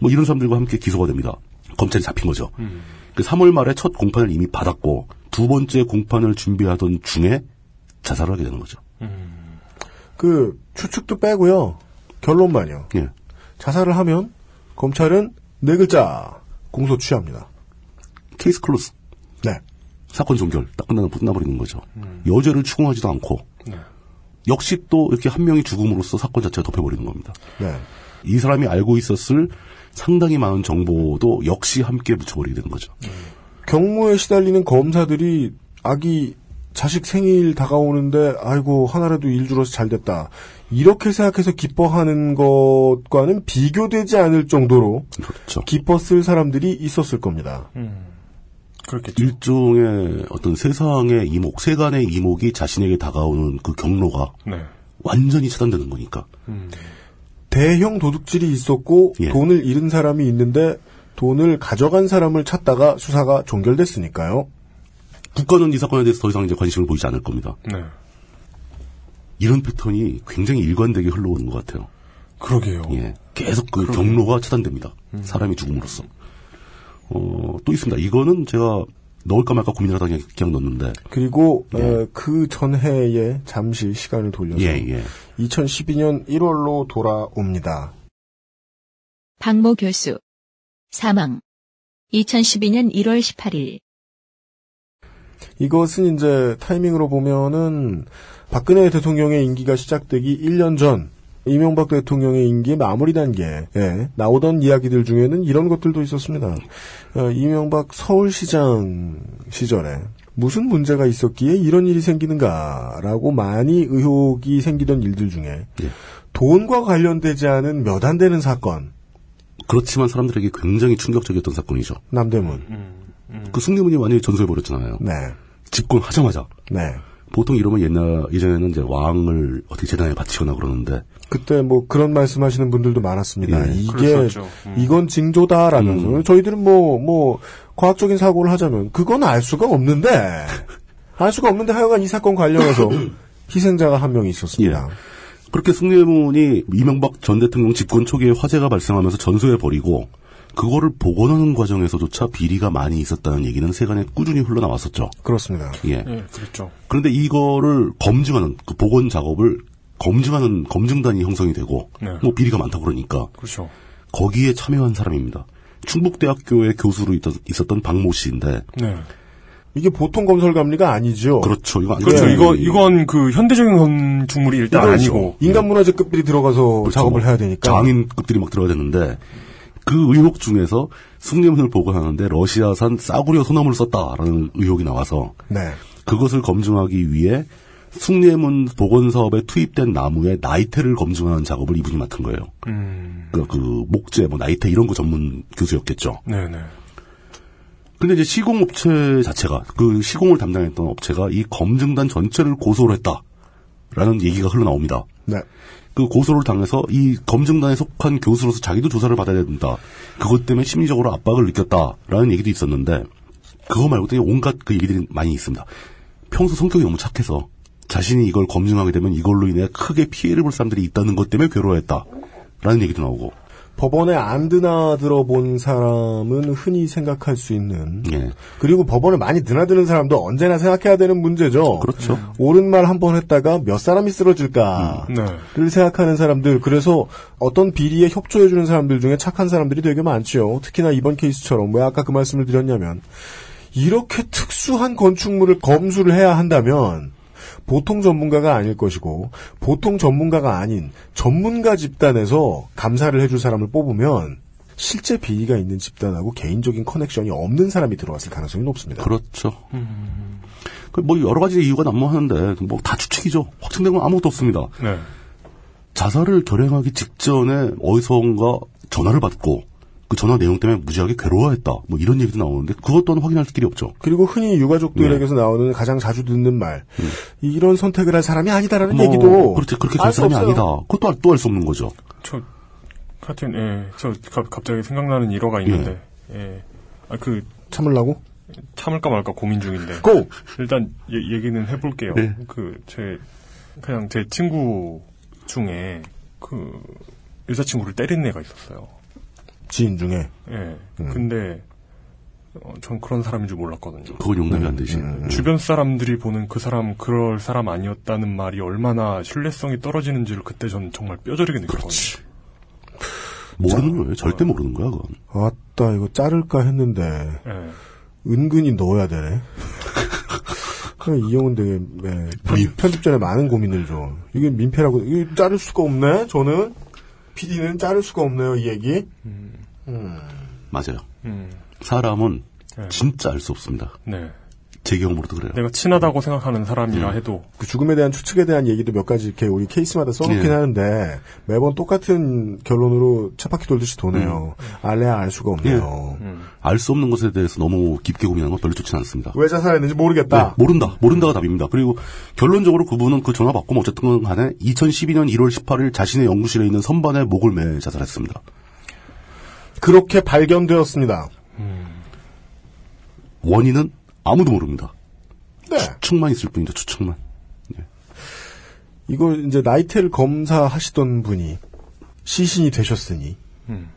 뭐 이런 사람들과 함께 기소가 됩니다. 검찰이 잡힌 거죠. 그 3월 말에 첫 공판을 이미 받았고 두 번째 공판을 준비하던 중에 자살을 하게 되는 거죠. 그 추측도 빼고요. 결론만요. 예. 자살을 하면 검찰은 네 글자 공소 취합니다. 케이스 클로스. 네. 사건 종결 딱 끝나 끝나버리는 거죠. 여죄를 추궁하지도 않고 역시 또 이렇게 한 명이 죽음으로써 사건 자체가 덮여버리는 겁니다. 네. 이 사람이 알고 있었을 상당히 많은 정보도 역시 함께 묻혀버리게 되는 거죠. 경무에 시달리는 검사들이 아기 자식 생일 다가오는데 아이고 하나라도 일 줄어서 잘 됐다. 이렇게 생각해서 기뻐하는 것과는 비교되지 않을 정도로 그렇죠. 기뻤을 사람들이 있었을 겁니다. 그렇겠죠. 일종의 어떤 세상의 이목, 세간의 이목이 자신에게 다가오는 그 경로가 네. 완전히 차단되는 거니까. 대형 도둑질이 있었고 예. 돈을 잃은 사람이 있는데 돈을 가져간 사람을 찾다가 수사가 종결됐으니까요. 국가는 이 사건에 대해서 더 이상 이제 관심을 보이지 않을 겁니다. 네. 이런 패턴이 굉장히 일관되게 흘러오는 것 같아요. 그러게요. 예. 계속 그 그러게요. 경로가 차단됩니다. 사람이 죽음으로써. 어, 또 있습니다. 이거는 제가 넣을까 말까 고민하다가 그냥, 그냥 넣었는데. 그리고 어, 그 전해에 잠시 시간을 돌려서 예, 예. 2012년 1월로 돌아옵니다. 박모 교수. 사망. 2012년 1월 18일. 이것은 이제 타이밍으로 보면은 박근혜 대통령의 임기가 시작되기 1년 전 이명박 대통령의 임기의 마무리 단계에 나오던 이야기들 중에는 이런 것들도 있었습니다. 어, 이명박 서울시장 시절에 무슨 문제가 있었기에 이런 일이 생기는가라고 많이 의혹이 생기던 일들 중에 돈과 관련되지 않은 몇 안 되는 사건 그렇지만 사람들에게 굉장히 충격적이었던 사건이죠. 남대문 그 승리문이 완전히 전소해버렸잖아요. 네. 집권하자마자. 네. 보통 이러면 옛날, 예전에는 이제 왕을 어떻게 재단에 바치거나 그러는데. 그때 뭐 그런 말씀하시는 분들도 많았습니다. 예, 이게 그랬었죠. 이건 징조다라면서 저희들은 뭐뭐 과학적인 사고를 하자면 그건 알 수가 없는데 알 수가 없는데 하여간 이 사건 관련해서 희생자가 한 명이 있었습니다. 그렇게 승리문이 이명박 전 대통령 집권 초기에 화재가 발생하면서 전소해 버리고, 그거를 복원하는 과정에서조차 비리가 많이 있었다는 얘기는 세간에 꾸준히 흘러나왔었죠. 그렇습니다. 예. 예, 그렇죠. 그런데 이거를 검증하는, 그 복원 작업을 검증하는 검증단이 형성이 되고, 네. 뭐 비리가 많다고 그러니까, 그렇죠. 거기에 참여한 사람입니다. 충북대학교의 교수로 있던, 있었던 박모 씨인데, 네. 이게 보통 검설감리가 아니죠. 그렇죠. 이거 그렇죠. 아니죠. 이거 이건 그 현대적인 건축물이 일단 이거죠. 아니고 인간문화재급들이 들어가서 그렇죠. 작업을 뭐 해야 되니까. 장인급들이 막 들어야 되는데 그 의혹 중에서 승리문을 보고하는데 러시아산 싸구려 소나무를 썼다라는 의혹이 나와서 네. 그것을 검증하기 위해 숭례문 복원 사업에 투입된 나무의 나이테를 검증하는 작업을 이분이 맡은 거예요. 음. 그, 그 목재, 뭐 나이테 이런 거 전문 교수였겠죠. 네네. 근데 이제 시공업체 자체가 그 시공을 담당했던 업체가 이 검증단 전체를 고소를 했다라는 얘기가 흘러나옵니다. 네. 그 고소를 당해서 이 검증단에 속한 교수로서 자기도 조사를 받아야 된다. 그것 때문에 심리적으로 압박을 느꼈다라는 얘기도 있었는데 그거 말고 도 온갖 그 얘기들이 많이 있습니다. 평소 성격이 너무 착해서 자신이 이걸 검증하게 되면 이걸로 인해 크게 피해를 볼 사람들이 있다는 것 때문에 괴로워했다라는 얘기도 나오고 법원에 안 드나들어 본 사람은 흔히 생각할 수 있는 예. 그리고 법원에 많이 드나드는 사람도 언제나 생각해야 되는 문제죠. 그렇죠. 옳은 말 한 번 했다가 몇 사람이 쓰러질까를 네. 생각하는 사람들 그래서 어떤 비리에 협조해 주는 사람들 중에 착한 사람들이 되게 많지요. 특히나 이번 케이스처럼 왜 아까 그 말씀을 드렸냐면 이렇게 특수한 건축물을 검수를 해야 한다면 보통 전문가가 아닐 것이고 보통 전문가가 아닌 전문가 집단에서 감사를 해줄 사람을 뽑으면 실제 비리가 있는 집단하고 개인적인 커넥션이 없는 사람이 들어왔을 가능성이 높습니다. 그렇죠. 그뭐 여러 가지 이유가 난무하는데 뭐 다 추측이죠. 확정된 건 아무것도 없습니다. 네. 자살을 결행하기 직전에 어디선가 전화를 받고 그 전화 내용 때문에 무지하게 괴로워했다. 뭐 이런 얘기도 나오는데 그것 또한 확인할 길이 없죠. 그리고 흔히 유가족들에게서 네. 나오는 가장 자주 듣는 말, 이런 선택을 할 사람이 아니다라는 뭐, 얘기도 그렇지 그렇게 될 사람이 없어요. 아니다. 그것도 또 알 수 없는 거죠. 저 하여튼 예, 저 가- 갑자기 생각나는 일화가 있는데 예. 아, 그 참을라고? 참을까 말까 고민 중인데. 고! 일단 얘- 얘기는 해볼게요. 네. 그제 그냥 제 친구 중에 그 여자친구를 때린 애가 있었어요. 지인 중에. 예. 근데 어, 전 그런 사람인 줄 몰랐거든요. 그건 용납이 안 되지. 주변 사람들이 보는 그 사람 그럴 사람 아니었다는 말이 얼마나 신뢰성이 떨어지는지를 그때 전 정말 뼈저리게 느꼈거든요. 모르는 거예요. 절대 모르는 거야, 그건. 아따, 이거 자를까 했는데, 예. 은근히 넣어야 되네. 그냥 이용은 되게, 네, 편집, 편집 전에 많은 고민을 줘. 이게 민폐라고, 이게 자를 수가 없네, 저는. PD는 자를 수가 없네요, 이 얘기. 음. 맞아요. 음. 사람은 네. 진짜 알 수 없습니다. 네. 제 경험으로도 그래요. 내가 친하다고 생각하는 사람이라 음. 해도 그 죽음에 대한 추측에 대한 얘기도 몇 가지 이렇게 우리 케이스마다 써놓긴 예. 하는데, 매번 똑같은 결론으로 쳇바퀴 돌듯이 도네요. 알래야 알 수가 없네요. 알수 없는 것에 대해서 너무 깊게 고민하는 건 별로 좋지는 않습니다. 왜 자살했는지 모르겠다. 네, 모른다. 모른다가 답입니다. 그리고 결론적으로 그분은 그 전화 받고 뭐 어쨌든 간에 2012년 1월 18일 자신의 연구실에 있는 선반에 목을 매 자살했습니다. 그렇게 발견되었습니다. 원인은 아무도 모릅니다. 네. 추측만 있을 뿐이죠, 추측만. 이거 이제 나이테를 검사하시던 분이 시신이 되셨으니 음.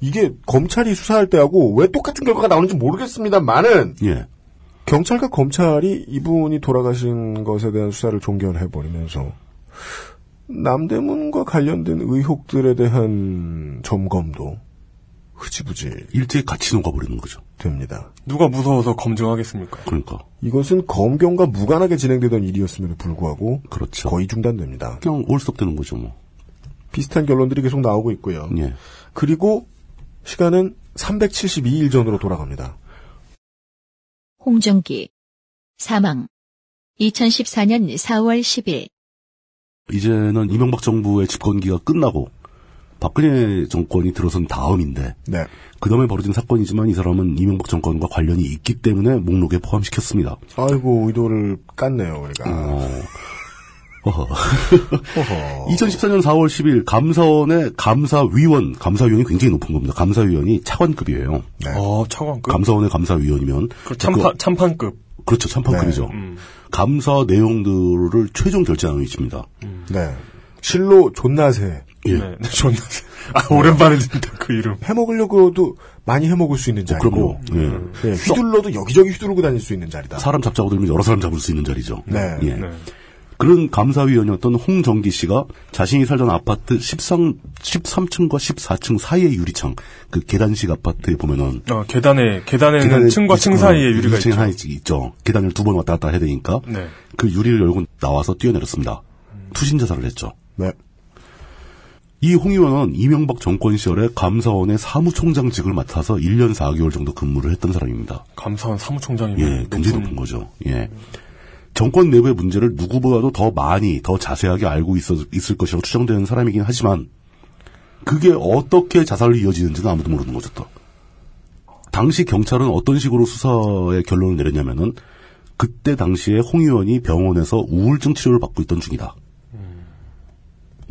이게 검찰이 수사할 때하고 왜 똑같은 결과가 나오는지 모르겠습니다만은 예. 경찰과 검찰이 이분이 돌아가신 것에 대한 수사를 종결해 버리면서 남대문과 관련된 의혹들에 대한 점검도 흐지부지 일제히 같이 녹아버리는 거죠. 됩니다. 누가 무서워서 검증하겠습니까? 그러니까. 이것은 검경과 무관하게 진행되던 일이었음에도 불구하고 그렇죠. 거의 중단됩니다. 그냥 올스톱되는 거죠, 뭐. 비슷한 결론들이 계속 나오고 있고요. 예. 그리고 시간은 372일 전으로 돌아갑니다. 홍정기. 사망. 2014년 4월 10일. 이제는 이명박 정부의 집권기가 끝나고 박근혜 정권이 들어선 다음인데 네. 그 다음에 벌어진 사건이지만 이 사람은 이명박 정권과 관련이 있기 때문에 목록에 포함시켰습니다. 아이고 의도를 깠네요, 우리가. 어. 어허. 2014년 4월 10일 감사원의 감사위원, 감사위원이 굉장히 높은 겁니다. 감사위원이 차관급이에요. 어, 차관급. 감사원의 감사위원이면 그 참판 그- 참판급. 그렇죠, 참판급이죠. 음. 감사 내용들을 최종 결정하는 위치입니다. 네. 실로 존나세. 예. 네, 존나. 아, 오랜만에 듣는다, 그 이름. 해먹으려고도 많이 해먹을 수 있는 자리고. 그럼요. 예. 네, 휘둘러도 여기저기 휘두르고 다닐 수 있는 자리다. 사람 잡자고 들면 여러 사람 잡을 수 있는 자리죠. 네. 예. 네. 그런 감사위원이었던 홍정기 씨가 자신이 살던 아파트 13, 13층과 14층 사이의 유리창, 그 계단식 아파트에 보면은 어, 계단에, 계단에는 계단에 층과 층 어, 사이에 유리가 있죠. 하나 있- 있죠. 계단을 두 번 왔다 갔다 해야 되니까 네. 그 유리를 열고 나와서 뛰어내렸습니다. 투신 자살을 했죠. 네. 이 홍 의원은 이명박 정권 시절에 감사원의 사무총장직을 맡아서 1년 4개월 정도 근무를 했던 사람입니다. 감사원 사무총장이면 예, 굉장히 높은 거죠. 예. 정권 내부의 문제를 누구보다도 더 많이, 더 자세하게 알고 있어, 있을 것이라고 추정되는 사람이긴 하지만, 그게 어떻게 자살로 이어지는지는 아무도 모르는 거죠, 또. 당시 경찰은 어떤 식으로 수사의 결론을 내렸냐면은, 그때 당시에 홍 의원이 병원에서 우울증 치료를 받고 있던 중이다.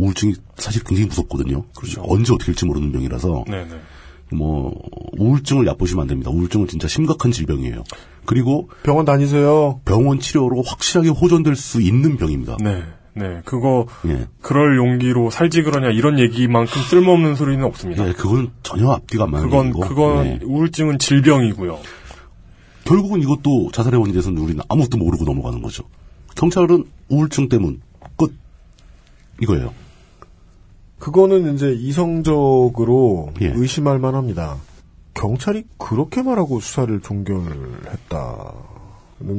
우울증이 사실 굉장히 무섭거든요. 언제 어떻게 될지 모르는 병이라서, 네네. 뭐, 우울증을 얕보시면 안 됩니다. 우울증은 진짜 심각한 질병이에요. 그리고 병원 다니세요. 병원 치료로 확실하게 호전될 수 있는 병입니다. 네. 네. 그거, 예. 그럴 용기로 살지 그러냐, 이런 얘기만큼 쓸모없는 소리는 없습니다. 예, 그건 전혀 앞뒤가 안 맞는 그건, 얘기고. 그건, 예. 우울증은 질병이고요. 결국은 이것도 자살의 원인에 대해서는 우리는 아무것도 모르고 넘어가는 거죠. 경찰은 우울증 때문 끝 이거예요. 그거는 이제 이성적으로 예. 의심할 만합니다. 경찰이 그렇게 말하고 수사를 종결했다는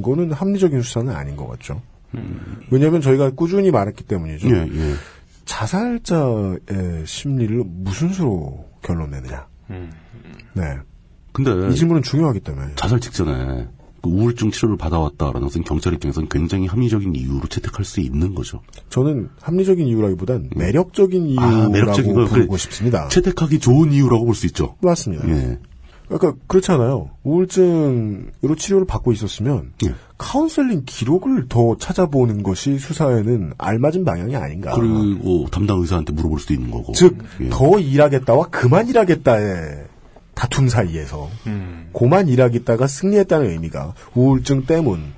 거는 합리적인 수사는 아닌 것 같죠. 왜냐하면 저희가 꾸준히 말했기 때문이죠. 예, 예. 자살자의 심리를 무슨 수로 결론 내느냐. 네. 근데 이 질문은 중요하기 때문에. 자살 직전에 그 우울증 치료를 받아왔다라는 것은 경찰 입장에서는 굉장히 합리적인 이유로 채택할 수 있는 거죠. 저는 합리적인 이유라기보단 매력적인 이유라고 아, 매력적인 거 부르고 그래. 싶습니다. 채택하기 좋은 이유라고 볼 수 있죠. 맞습니다. 예. 그러니까 그렇잖아요. 우울증으로 치료를 받고 있었으면 예. 카운셀링 기록을 더 찾아보는 것이 수사에는 알맞은 방향이 아닌가. 그리고 담당 의사한테 물어볼 수도 있는 거고. 즉, 예. 더 일하겠다와 그만 일하겠다의 다툼 사이에서 고만 일하겠다가 승리했다는 의미가 우울증 때문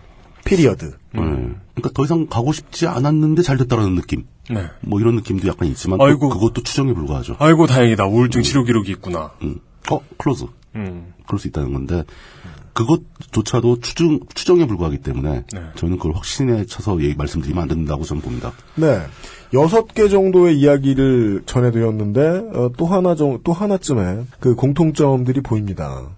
Period. 예. 그러니까 더 이상 가고 싶지 않았는데 잘 됐다라는 느낌. 네. 뭐 이런 느낌도 약간 있지만 또 아이고. 그것도 추정에 불과하죠. 아이고 다행이다. 우울증 치료 기록이 있구나. 음. 어, close. 음. 그럴 수 있다는 건데 그것조차도 추정 추정에 불과하기 때문에 네. 저는 그걸 확신에 차서 얘기 말씀드리면 안 된다고 저는 봅니다. 네. 여섯 개 정도의 이야기를 전해드렸는데, 어, 또 하나 정, 또 하나쯤에 그 공통점들이 보입니다.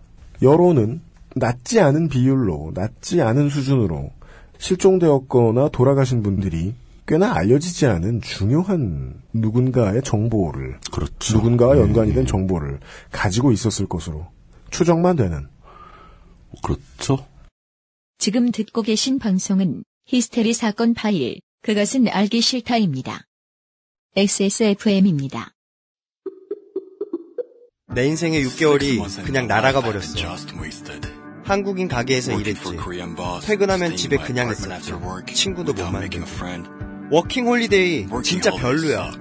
여론은 낮지 않은 비율로, 낮지 않은 수준으로 실종되었거나 돌아가신 분들이 꽤나 알려지지 않은 중요한 누군가의 정보를, 그렇죠. 누군가와 네, 연관이 된 네. 정보를 가지고 있었을 것으로 추정만 되는. 그렇죠. 지금 듣고 계신 방송은 히스테리 사건 파일, 그것은 알기 싫다입니다. XSFM입니다. 내 인생의 6개월이 그냥 날아가 버렸어. 한국인 가게에서 일했지. 퇴근하면 집에 그냥 있었지. 친구도 못 만들고. 워킹 홀리데이 진짜 별로야.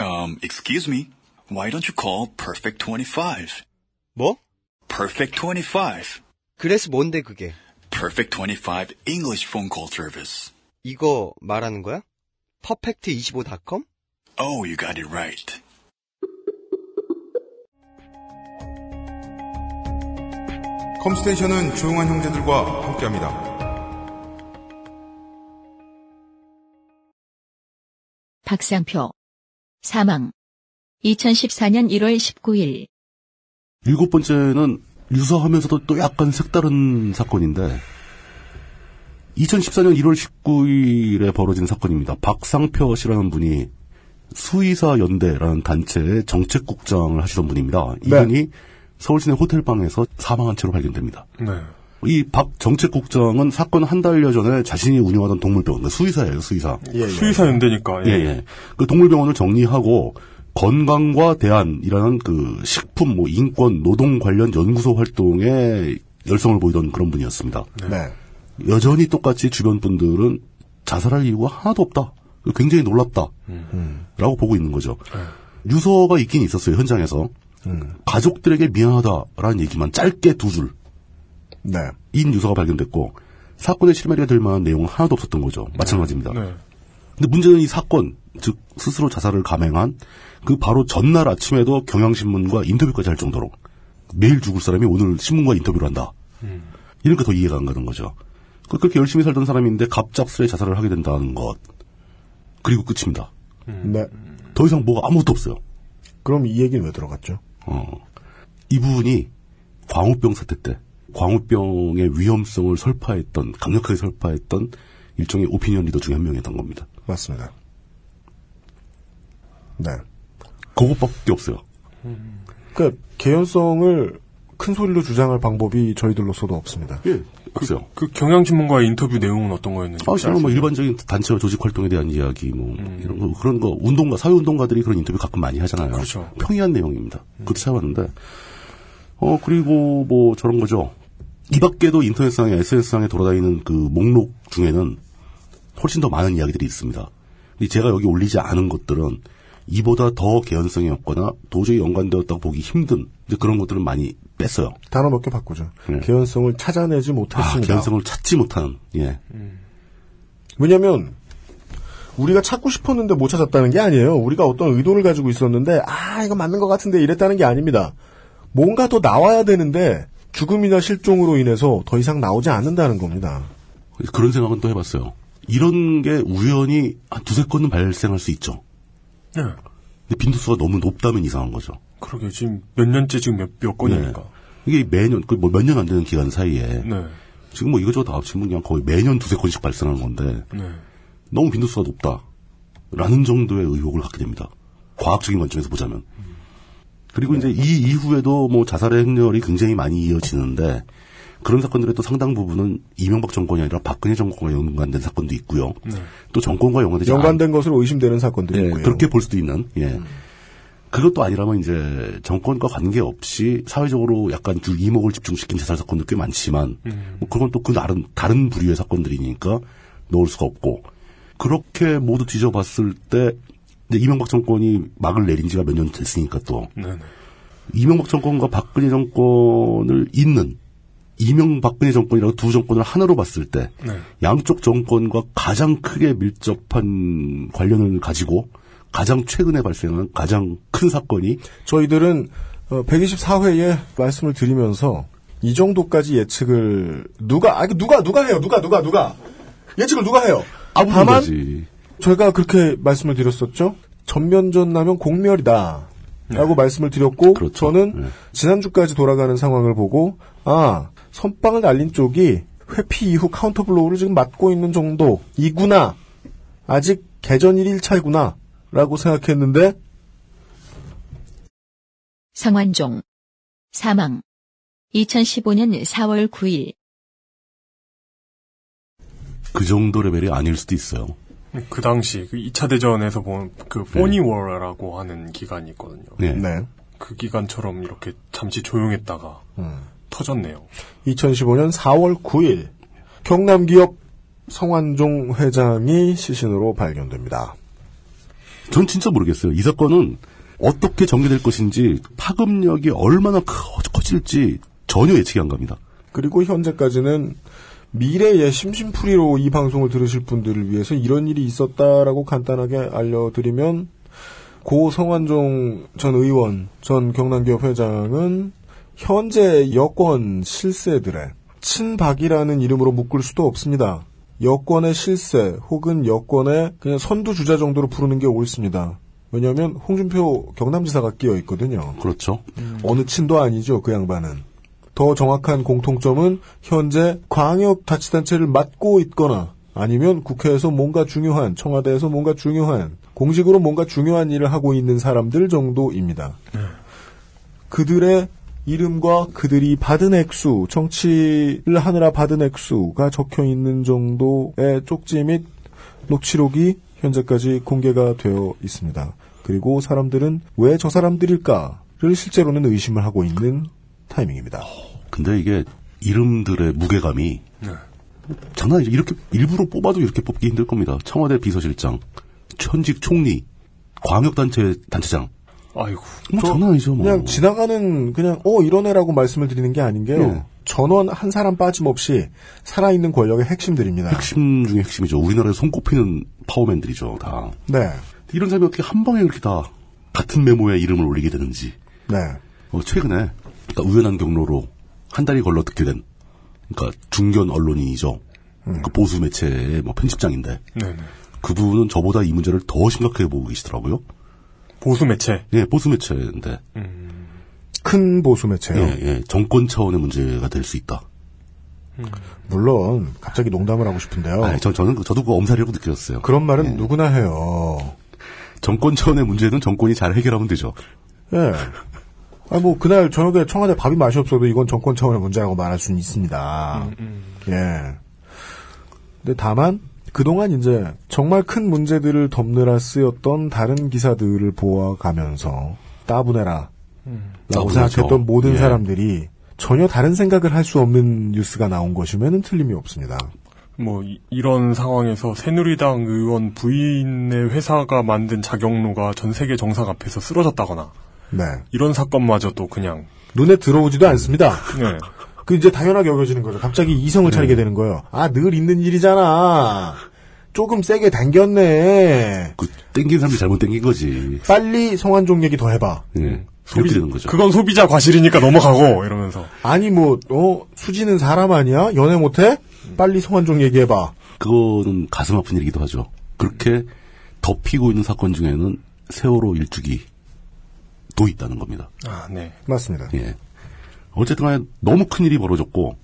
Um, excuse me. Why don't you call Perfect 25? 뭐? Perfect 25. 그래서 뭔데 그게? Perfect 25 English phone call service. 이거 말하는 거야? 퍼펙트25.com? Oh, you got it right. 컴스테이션은 조용한 형제들과 함께합니다. 박상표. 사망. 2014년 1월 19일. 일곱 번째는 유사하면서도 또 약간 색다른 사건인데 2014년 1월 19일에 벌어진 사건입니다. 박상표 씨라는 분이 수의사 연대라는 단체의 정책국장을 하시던 분입니다. 이분이 서울 시내 호텔방에서 사망한 채로 발견됩니다. 네. 이 박 정책국장은 사건 한 달여 전에 자신이 운영하던 동물병원, 그러니까 수의사예요, 수의사. 수의사 연대니까. 예, 예. 그 동물병원을 정리하고 건강과 대안이라는 그 식품, 뭐 인권, 노동 관련 연구소 활동에 열성을 보이던 그런 분이었습니다. 네. 여전히 똑같이 주변 분들은 자살할 이유가 하나도 없다. 굉장히 놀랍다. 라고 보고 있는 거죠. 유서가 있긴 있었어요, 현장에서. 가족들에게 미안하다라는 얘기만 짧게 두 줄. 네. 인 유서가 발견됐고, 사건의 실마리가 될 만한 내용은 하나도 없었던 거죠. 마찬가지입니다. 네. 근데 문제는 이 사건, 즉 스스로 자살을 감행한 그 바로 전날 아침에도 경향신문과 인터뷰까지 할 정도로 매일 죽을 사람이 오늘 신문과 인터뷰를 한다. 이러니까 더 이해가 안 가는 거죠. 그- 그렇게 열심히 살던 사람인데 갑작스레 자살을 하게 된다는 것. 그리고 끝입니다. 네. 더 이상 뭐가 아무것도 없어요. 그럼 이 얘기는 왜 들어갔죠? 어. 이분이 광우병 사태 때 광우병의 위험성을 설파했던 강력하게 설파했던 일종의 오피니언 리더 중에 한 명이었던 겁니다. 맞습니다. 네. 그것밖에 없어요. 그러니까 개연성을 큰 소리로 주장할 방법이 저희들로서도 없습니다. 예, 없어요. 그 경향신문과의 인터뷰 내용은 어떤 거였는지. 아, 저는 뭐 일반적인 단체와 조직 활동에 대한 이야기, 뭐, 이런 거, 그런 거, 운동가, 사회 운동가들이 그런 인터뷰 가끔 많이 하잖아요. 그렇죠. 평이한 내용입니다. 그것도 찾아봤는데, 어, 그리고 뭐, 저런 거죠. 이 밖에도 인터넷상에, SNS상에 돌아다니는 그 목록 중에는 훨씬 더 많은 이야기들이 있습니다. 근데 제가 여기 올리지 않은 것들은 이보다 더 개연성이 없거나 도저히 연관되었다고 보기 힘든 그런 것들은 많이 뺐어요. 단어 몇 개 바꾸죠. 네. 개연성을 찾아내지 아, 못했습니다. 개연성을 찾지 못하는, 예. 왜냐면 우리가 찾고 싶었는데 못 찾았다는 게 아니에요. 우리가 어떤 의도를 가지고 있었는데 아 이거 맞는 것 같은데 이랬다는 게 아닙니다. 뭔가 더 나와야 되는데 죽음이나 실종으로 인해서 더 이상 나오지 않는다는 겁니다. 그런 생각은 또 해봤어요. 이런 게 우연히 한 두세 건은 발생할 수 있죠. 네. 근데 빈도수가 너무 높다면 이상한 거죠. 그러게 지금 몇 년째 지금 몇, 몇 건이니까. 이게 매년, 그뭐몇년 안 되는 기간 사이에 네. 지금 뭐 이거저거 다 합치면 그냥 거의 매년 두세 건씩 발생하는 건데 네. 너무 빈도수가 높다. 라는 정도의 의혹을 갖게 됩니다. 과학적인 관점에서 보자면. 그리고 이제 이 이후에도 뭐 자살의 행렬이 굉장히 많이 이어지는데 그런 사건들의 또 상당 부분은 이명박 정권이 아니라 박근혜 정권과 연관된 사건도 있고요. 네. 또 정권과 연관되지 연관된 것으로 의심되는 사건들이 예, 있고요. 그렇게 볼 수도 있는. 예. 그것도 아니라면 이제 정권과 관계없이 사회적으로 약간 주 이목을 집중시킨 자살 사건도 꽤 많지만 뭐 그건 또 그 나름 다른 부류의 사건들이니까 넣을 수가 없고 그렇게 모두 뒤져봤을 때 이제 이명박 정권이 막을 내린 지가 몇 년 됐으니까 또 네네. 이명박 정권과 박근혜 정권을 잇는 이명박근혜 정권이라고 두 정권을 하나로 봤을 때 네. 양쪽 정권과 가장 크게 밀접한 관련을 가지고 가장 최근에 발생한 가장 큰 사건이 저희들은 124회에 말씀을 드리면서 이 정도까지 예측을 누가 아 누가 누가 해요? 누가 누가 누가? 예측을 누가 해요? 다만 거지. 저희가 그렇게 말씀을 드렸었죠? 전면전 나면 공멸이다. 라고 말씀을 드렸고 저는 지난주까지 돌아가는 상황을 보고 아 선빵을 날린 쪽이 회피 이후 카운터 블로우를 지금 맞고 있는 정도이구나. 아직 개전 1일차이구나. 라고 생각했는데. 성완종. 사망. 2015년 4월 9일. 그 정도 레벨이 아닐 수도 있어요. 그 당시 그 2차 대전에서 본그 포니워라고 하는 기간이 있거든요. 네. 그 기간처럼 이렇게 잠시 조용했다가 터졌네요. 2015년 4월 9일 경남 기업 성완종 회장이 시신으로 발견됩니다. 전 진짜 모르겠어요. 이 사건은 어떻게 전개될 것인지 파급력이 얼마나 커- 커질지 전혀 예측이 안 갑니다. 그리고 현재까지는 미래의 심심풀이로 이 방송을 들으실 분들을 위해서 이런 일이 있었다라고 간단하게 알려드리면 고 성완종 전 의원, 전 경남기업 회장은 현재 여권 실세들의 친박이라는 이름으로 묶을 수도 없습니다. 여권의 실세 혹은 여권의 그냥 선두주자 정도로 부르는 게 옳습니다. 왜냐하면 홍준표 경남지사가 끼어 있거든요. 그렇죠. 어느 친도 아니죠, 그 양반은. 더 정확한 공통점은 현재 광역자치단체를 맡고 있거나 아니면 국회에서 뭔가 중요한, 청와대에서 뭔가 중요한, 공식으로 뭔가 중요한 일을 하고 있는 사람들 정도입니다. 그들의 이름과 그들이 받은 액수, 정치를 하느라 받은 액수가 적혀 있는 정도의 쪽지 및 녹취록이 현재까지 공개가 되어 있습니다. 그리고 사람들은 왜 저 사람들일까를 실제로는 의심을 하고 있는 타이밍입니다. 근데 이게 이름들의 무게감이 장난 아니죠. 이렇게 일부러 뽑아도 이렇게 뽑기 힘들 겁니다. 청와대 비서실장, 현직 총리, 광역단체 단체장. 아이고. 뭐 장난 아니죠. 뭐. 그냥 지나가는 그냥 어 이런 애라고 말씀을 드리는 게 아닌 게요. 네. 전원 한 사람 빠짐없이 살아있는 권력의 핵심들입니다. 핵심 중에 핵심이죠. 우리나라에 손꼽히는 파워맨들이죠. 다. 네. 이런 사람이 어떻게 한 방에 이렇게 다 같은 메모에 이름을 올리게 되는지. 네. 어, 최근에 그러니까 우연한 경로로 한 달이 걸러 듣게 된 그러니까 중견 언론인이죠. 그 보수 매체의 뭐 편집장인데 네네. 그분은 저보다 이 문제를 더 심각하게 보고 계시더라고요. 보수 매체. 예, 보수 매체인데. 큰 보수 매체요. 예, 예, 정권 차원의 문제가 될 수 있다. 물론 갑자기 농담을 하고 싶은데요. 아, 저, 저는 그- 저도 그 엄살이라고 느꼈어요. 그런 말은 누구나 해요. 정권 차원의 문제는 정권이 잘 해결하면 되죠. 예. 아, 뭐, 그날 저녁에 청와대 밥이 맛이 없어도 이건 정권 차원의 문제라고 말할 수는 있습니다. 예. 근데 다만, 그동안 이제 정말 큰 문제들을 덮느라 쓰였던 다른 기사들을 보아가면서 따분해라. 라고 따분하죠. 생각했던 모든 예. 사람들이 전혀 다른 생각을 할 수 없는 뉴스가 나온 것이면 틀림이 없습니다. 뭐 이, 런 상황에서 새누리당 의원 부인의 회사가 만든 자경로가 전 세계 정상 앞에서 쓰러졌다거나 네. 이런 사건마저도 그냥 눈에 들어오지도 않습니다. 네. 그 이제 당연하게 여겨지는 거죠. 갑자기 이성을 차리게 되는 거예요. 아, 늘 있는 일이잖아. 조금 세게 당겼네. 그 땡긴 사람이 잘못 땡긴 거지. 빨리 성환종 얘기 더 해봐. 예. 그렇게 되는 거죠. 그건 소비자 과실이니까 넘어가고 이러면서 아니 뭐, 어, 수지는 사람 아니야? 연애 못해? 빨리 성환종 얘기해봐. 그거는 가슴 아픈 일이기도 하죠. 그렇게 덮이고 있는 사건 중에는 세월호 일주기도 있다는 겁니다. 아, 네. 맞습니다. 예. 어쨌든 간에 너무 큰 일이 벌어졌고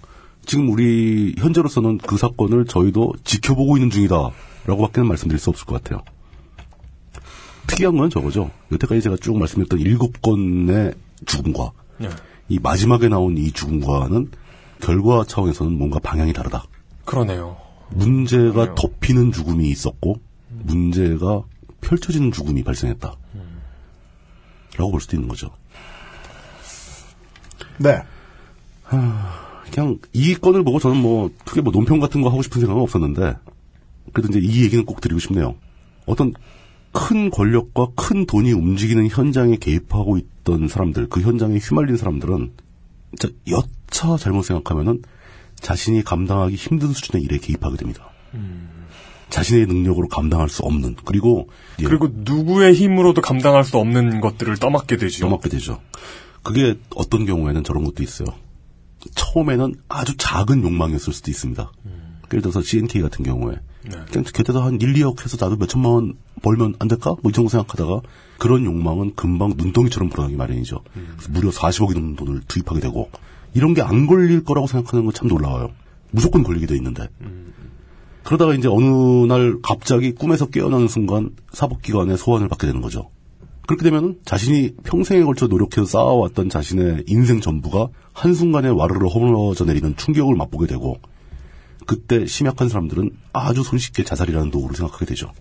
지금 우리 현재로서는 그 사건을 저희도 지켜보고 있는 중이다라고 밖에는 말씀드릴 수 없을 것 같아요. 특이한 건 저거죠. 여태까지 제가 쭉 말씀드렸던 일곱 건의 죽음과 네. 이 마지막에 나온 이 죽음과는 결과 차원에서는 뭔가 방향이 다르다. 그러네요. 문제가 덮이는 죽음이 있었고 문제가 펼쳐지는 죽음이 발생했다. 라고 볼 수도 있는 거죠. 네. 그냥 이 건을 보고 저는 뭐 크게 뭐 논평 같은 거 하고 싶은 생각은 없었는데 그래도 이제 이 얘기는 꼭 드리고 싶네요. 어떤 큰 권력과 큰 돈이 움직이는 현장에 개입하고 있던 사람들, 그 현장에 휘말린 사람들은 진짜 여차 잘못 생각하면은 자신이 감당하기 힘든 수준의 일에 개입하게 됩니다. 자신의 능력으로 감당할 수 없는 그리고 예, 그리고 누구의 힘으로도 감당할 수 없는 것들을 떠맡게 되죠. 떠맡게 되죠. 그게 어떤 경우에는 저런 것도 있어요. 처음에는 아주 작은 욕망이었을 수도 있습니다. 예를 들어서 CNK 같은 경우에 그냥 곁에서 한 1, 2억 해서 나도 몇 천만 원 벌면 안 될까? 뭐 이 정도 생각하다가 그런 욕망은 금방 눈덩이처럼 불어나기 마련이죠. 그래서 무려 40억이 넘는 돈을 투입하게 되고 이런 게 안 걸릴 거라고 생각하는 건 참 놀라워요. 무조건 걸리게 돼 있는데. 그러다가 이제 어느 날 갑자기 꿈에서 깨어나는 순간 사법기관의 소환을 받게 되는 거죠. 그렇게 되면 자신이 평생에 걸쳐 노력해서 쌓아왔던 자신의 인생 전부가 한순간에 와르르 허물어져 내리는 충격을 맛보게 되고 그때 심약한 사람들은 아주 손쉽게 자살이라는 도구를 생각하게 되죠.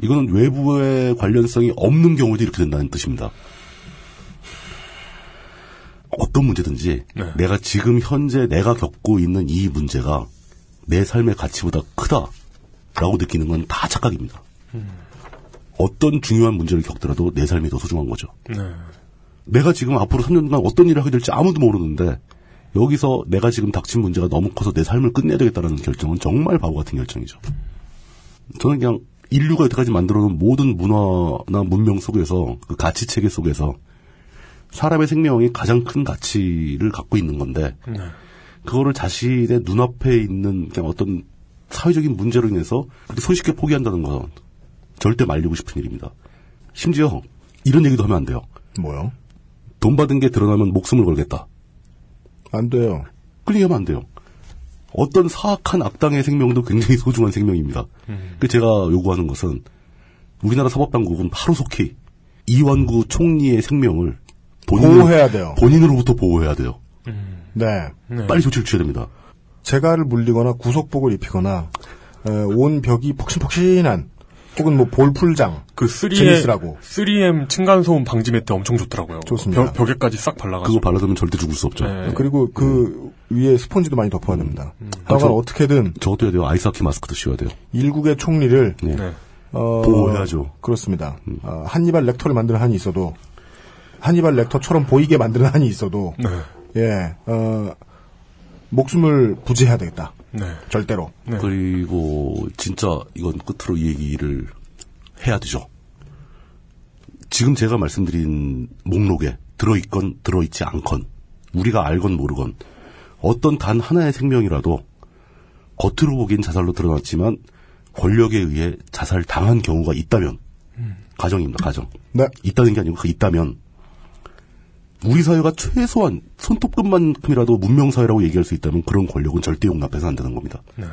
이거는 외부의 관련성이 없는 경우도 이렇게 된다는 뜻입니다. 어떤 문제든지 내가 지금 현재 내가 겪고 있는 이 문제가 내 삶의 가치보다 크다라고 느끼는 건 다 착각입니다. 어떤 중요한 문제를 겪더라도 내 삶이 더 소중한 거죠. 네. 내가 지금 앞으로 3년 동안 어떤 일을 하게 될지 아무도 모르는데 여기서 내가 지금 닥친 문제가 너무 커서 내 삶을 끝내야 되겠다는 결정은 정말 바보 같은 결정이죠. 저는 그냥 인류가 여태까지 만들어놓은 모든 문화나 문명 속에서 그 가치 체계 속에서 사람의 생명이 가장 큰 가치를 갖고 있는 건데 네. 그거를 자신의 눈앞에 있는 그냥 어떤 사회적인 문제로 인해서 그렇게 손쉽게 포기한다는 건 절대 말리고 싶은 일입니다. 심지어 이런 얘기도 하면 안 돼요. 뭐요? 돈 받은 게 드러나면 목숨을 걸겠다. 안 돼요. 그렇게 하면 안 돼요. 어떤 사악한 악당의 생명도 굉장히 소중한 생명입니다. 그 제가 요구하는 것은 우리나라 사법당국은 하루속히 이완구 총리의 생명을 보호해야 돼요. 본인으로부터 보호해야 돼요. 네. 빨리 조치를 취해야 됩니다. 재갈을 물리거나 구속복을 입히거나 에, 온 벽이 폭신폭신한 혹은 뭐 볼풀장 그 3M, 제니스라고 3M 층간소음 방지 매트 엄청 좋더라고요. 좋습니다. 벽, 에까지싹 발라가지고. 그거 발라두면 절대 죽을 수 없죠. 네. 그리고 그 위에 스펀지도 많이 덮어야 됩니다. 하여간 어떻게든 저것도 해야 돼요. 아이스하키 마스크도 씌워야 돼요. 일국의 총리를 네. 네. 어, 보호해야죠. 그렇습니다. 어, 한니발 렉터를 만드는 한이 있어도 한니발 렉터처럼 보이게 만드는 한이 있어도 네. 예, 어, 목숨을 부지해야 되겠다. 네. 절대로. 네. 그리고 진짜 이건 끝으로 이 얘기를 해야 되죠. 지금 제가 말씀드린 목록에 들어있건 들어있지 않건 우리가 알건 모르건 어떤 단 하나의 생명이라도 겉으로 보기엔 자살로 드러났지만 권력에 의해 자살 당한 경우가 있다면 가정입니다. 가정. 네. 있다는 게 아니고 그 있다면 우리 사회가 최소한 손톱끝만큼이라도 문명사회라고 얘기할 수 있다면 그런 권력은 절대 용납해서 안 되는 겁니다. 네.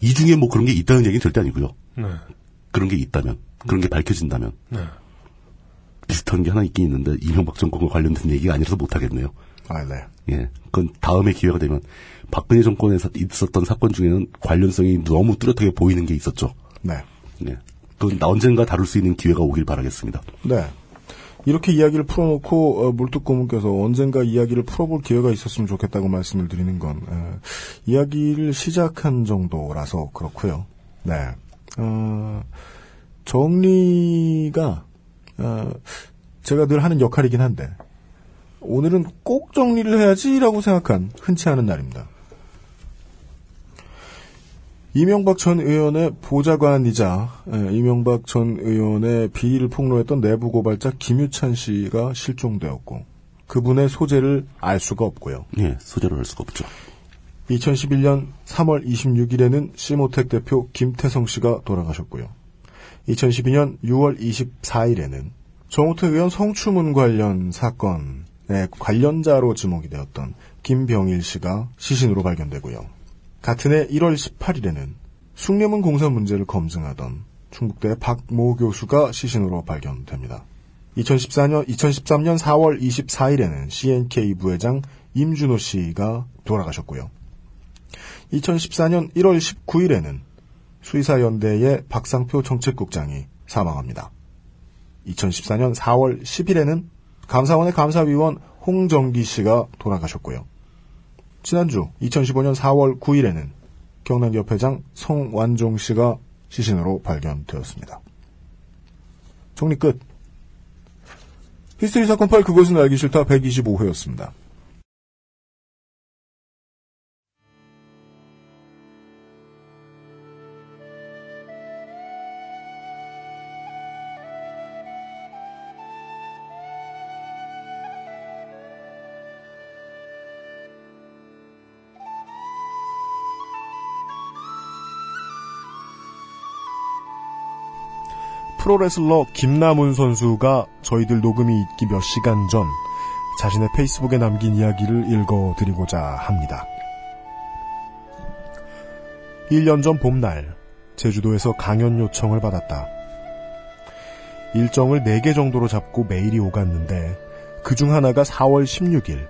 이 중에 뭐 그런 게 있다는 얘기는 절대 아니고요. 네. 그런 게 있다면, 그런 게 밝혀진다면 네. 비슷한 게 하나 있긴 있는데 이명박 정권과 관련된 얘기가 아니라서 못하겠네요. 아, 네. 예, 그건 다음에 기회가 되면 박근혜 정권에서 있었던 사건 중에는 관련성이 너무 뚜렷하게 보이는 게 있었죠. 네. 예, 그건 언젠가 다룰 수 있는 기회가 오길 바라겠습니다. 네. 이렇게 이야기를 풀어놓고 어, 물뚝고문께서 언젠가 이야기를 풀어볼 기회가 있었으면 좋겠다고 말씀을 드리는 건 에, 이야기를 시작한 정도라서 그렇고요. 네. 어, 정리가 어, 제가 늘 하는 역할이긴 한데 오늘은 꼭 정리를 해야지라고 생각한 흔치 않은 날입니다. 이명박 전 의원의 보좌관이자 에, 이명박 전 의원의 비리를 폭로했던 내부 고발자 김유찬 씨가 실종되었고 그분의 소재를 알 수가 없고요. 예, 소재를 알 수가 없죠. 2011년 3월 26일에는 시모텍 대표 김태성 씨가 돌아가셨고요. 2012년 6월 24일에는 정우택 의원 성추문 관련 사건의 관련자로 지목이 되었던 김병일 씨가 시신으로 발견되고요. 같은 해 1월 18일에는 숭례문 공사 문제를 검증하던 충북대 박모 교수가 시신으로 발견됩니다. 2014년, 2013년 4월 24일에는 CNK 부회장 임준호 씨가 돌아가셨고요. 2014년 1월 19일에는 수의사연대의 박상표 정책국장이 사망합니다. 2014년 4월 10일에는 감사원의 감사위원 홍정기 씨가 돌아가셨고요. 지난주 2015년 4월 9일에는 경남협회장 성완종 씨가 시신으로 발견되었습니다. 정리 끝. 히스테리 사건 파일 그것은 알기 싫다 125회였습니다. 프로레슬러 김남훈 선수가 저희들 녹음이 있기 몇 시간 전 자신의 페이스북에 남긴 이야기를 읽어드리고자 합니다. 1년 전 봄날 제주도에서 강연 요청을 받았다. 일정을 4개 정도로 잡고 메일이 오갔는데 그 중 하나가 4월 16일.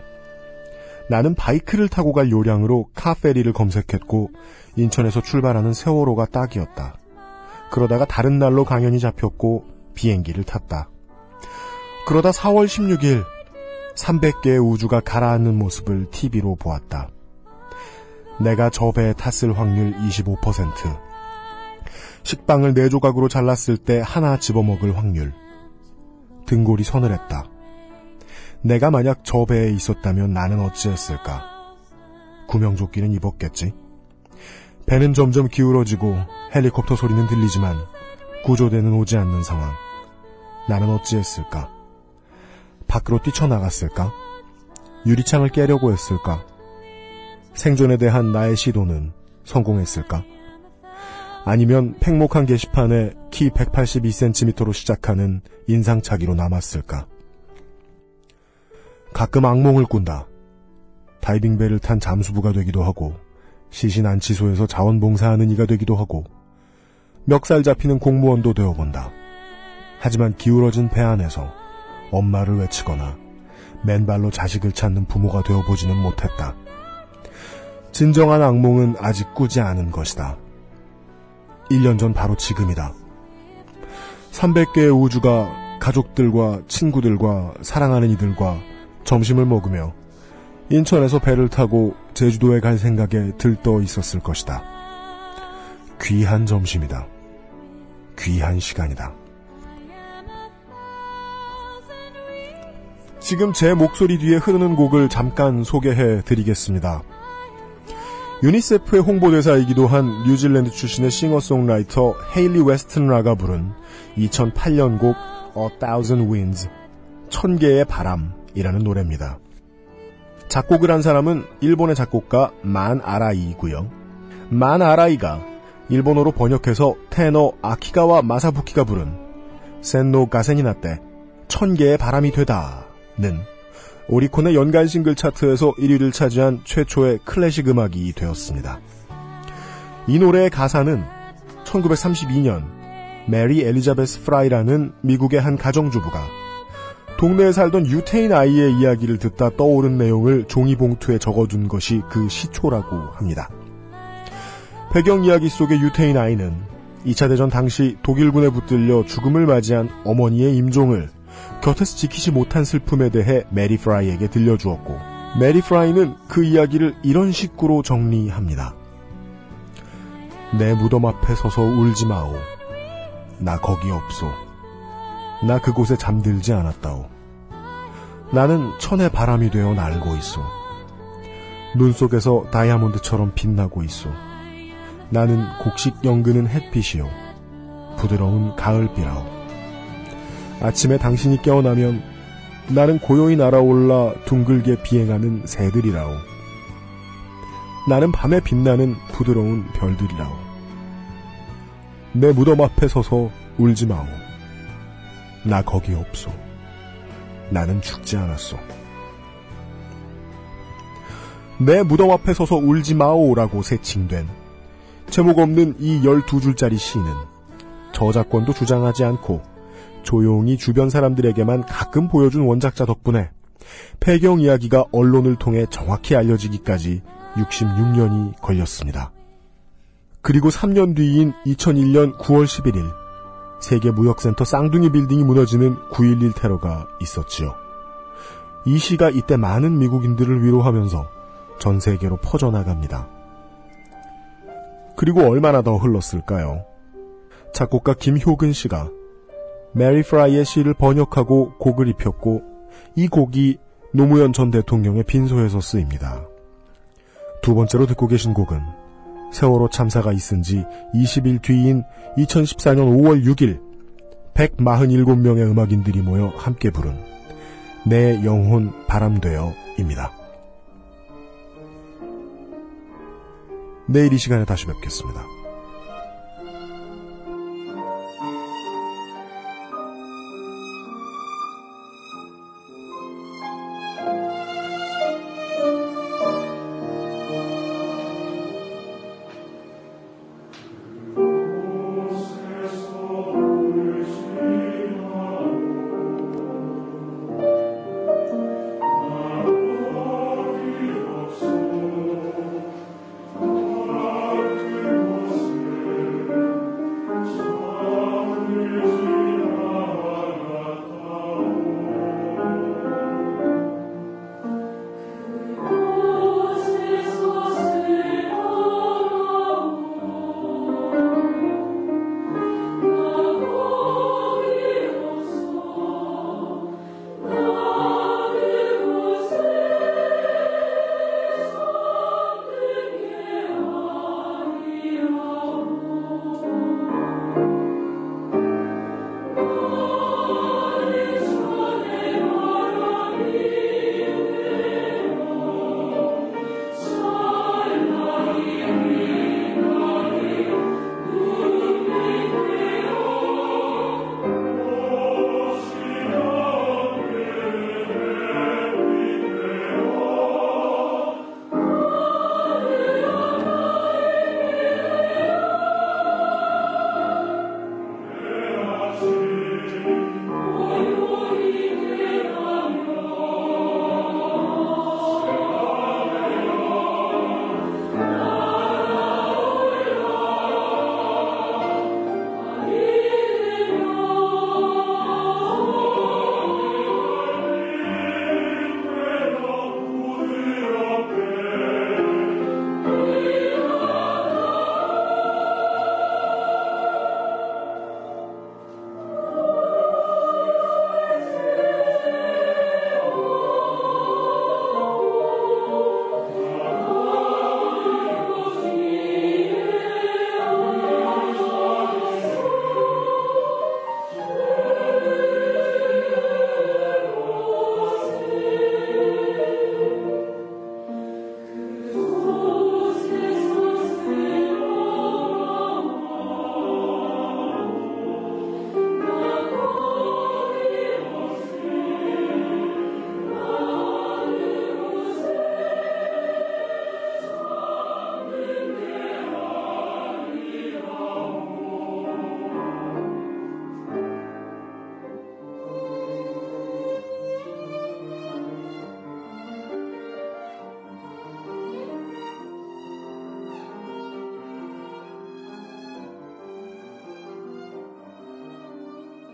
나는 바이크를 타고 갈 요량으로 카페리를 검색했고 인천에서 출발하는 세월호가 딱이었다. 그러다가 다른 날로 강연이 잡혔고 비행기를 탔다. 그러다 4월 16일 300개의 우주가 가라앉는 모습을 TV로 보았다. 내가 저 배에 탔을 확률 25%. 식빵을 네 조각으로 잘랐을 때 하나 집어먹을 확률. 등골이 서늘했다. 내가 만약 저 배에 있었다면 나는 어찌했을까? 구명조끼는 입었겠지. 배는 점점 기울어지고 헬리콥터 소리는 들리지만 구조대는 오지 않는 상황. 나는 어찌했을까? 밖으로 뛰쳐나갔을까? 유리창을 깨려고 했을까? 생존에 대한 나의 시도는 성공했을까? 아니면 팽목한 게시판에 키 182cm로 시작하는 인상차기로 남았을까? 가끔 악몽을 꾼다. 다이빙배를 탄 잠수부가 되기도 하고 시신 안치소에서 자원봉사하는 이가 되기도 하고 멱살 잡히는 공무원도 되어본다. 하지만 기울어진 배 안에서 엄마를 외치거나 맨발로 자식을 찾는 부모가 되어보지는 못했다. 진정한 악몽은 아직 꾸지 않은 것이다. 1년 전 바로 지금이다. 300개의 우주가 가족들과 친구들과 사랑하는 이들과 점심을 먹으며 인천에서 배를 타고 제주도에 갈 생각에 들떠 있었을 것이다. 귀한 점심이다. 귀한 시간이다. 지금 제 목소리 뒤에 흐르는 곡을 잠깐 소개해 드리겠습니다. 유니세프의 홍보대사이기도 한 뉴질랜드 출신의 싱어송라이터 헤일리 웨스튼라가 부른 2008년 곡 A Thousand Winds, 천 개의 바람이라는 노래입니다. 작곡을 한 사람은 일본의 작곡가 만 아라이이고요. 만 아라이가 일본어로 번역해서 테너 아키가와 마사부키가 부른 센노 가세니나 때 천개의 바람이 되다는 오리콘의 연간 싱글 차트에서 1위를 차지한 최초의 클래식 음악이 되었습니다. 이 노래의 가사는 1932년 메리 엘리자베스 프라이라는 미국의 한 가정주부가 동네에 살던 유태인 아이의 이야기를 듣다 떠오른 내용을 종이봉투에 적어둔 것이 그 시초라고 합니다. 배경 이야기 속의 유태인 아이는 2차 대전 당시 독일군에 붙들려 죽음을 맞이한 어머니의 임종을 곁에서 지키지 못한 슬픔에 대해 메리 프라이에게 들려주었고 메리 프라이는 그 이야기를 이런 식으로 정리합니다. 내 무덤 앞에 서서 울지 마오. 나 거기 없소. 나 그곳에 잠들지 않았다오. 나는 천의 바람이 되어 날고 있소. 눈 속에서 다이아몬드처럼 빛나고 있소. 나는 곡식 연근은 햇빛이요. 부드러운 가을비라오. 아침에 당신이 깨어나면 나는 고요히 날아올라 둥글게 비행하는 새들이라오. 나는 밤에 빛나는 부드러운 별들이라오. 내 무덤 앞에 서서 울지 마오. 나 거기 없소. 나는 죽지 않았소. 내 무덤 앞에 서서 울지 마오라고 세칭된 제목 없는 이 12줄짜리 시는 저작권도 주장하지 않고 조용히 주변 사람들에게만 가끔 보여준 원작자 덕분에 폐경 이야기가 언론을 통해 정확히 알려지기까지 66년이 걸렸습니다. 그리고 3년 뒤인 2001년 9월 11일 세계무역센터 쌍둥이 빌딩이 무너지는 9.11 테러가 있었지요. 이 시가 이때 많은 미국인들을 위로하면서 전 세계로 퍼져나갑니다. 그리고 얼마나 더 흘렀을까요? 작곡가 김효근 씨가 메리 프라이의 시를 번역하고 곡을 입혔고 이 곡이 노무현 전 대통령의 빈소에서 쓰입니다. 두 번째로 듣고 계신 곡은 세월호 참사가 있은 지 20일 뒤인 2014년 5월 6일 147명의 음악인들이 모여 함께 부른 내 영혼 바람되어입니다. 내일 이 시간에 다시 뵙겠습니다.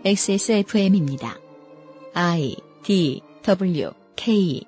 XSFM입니다. I D W K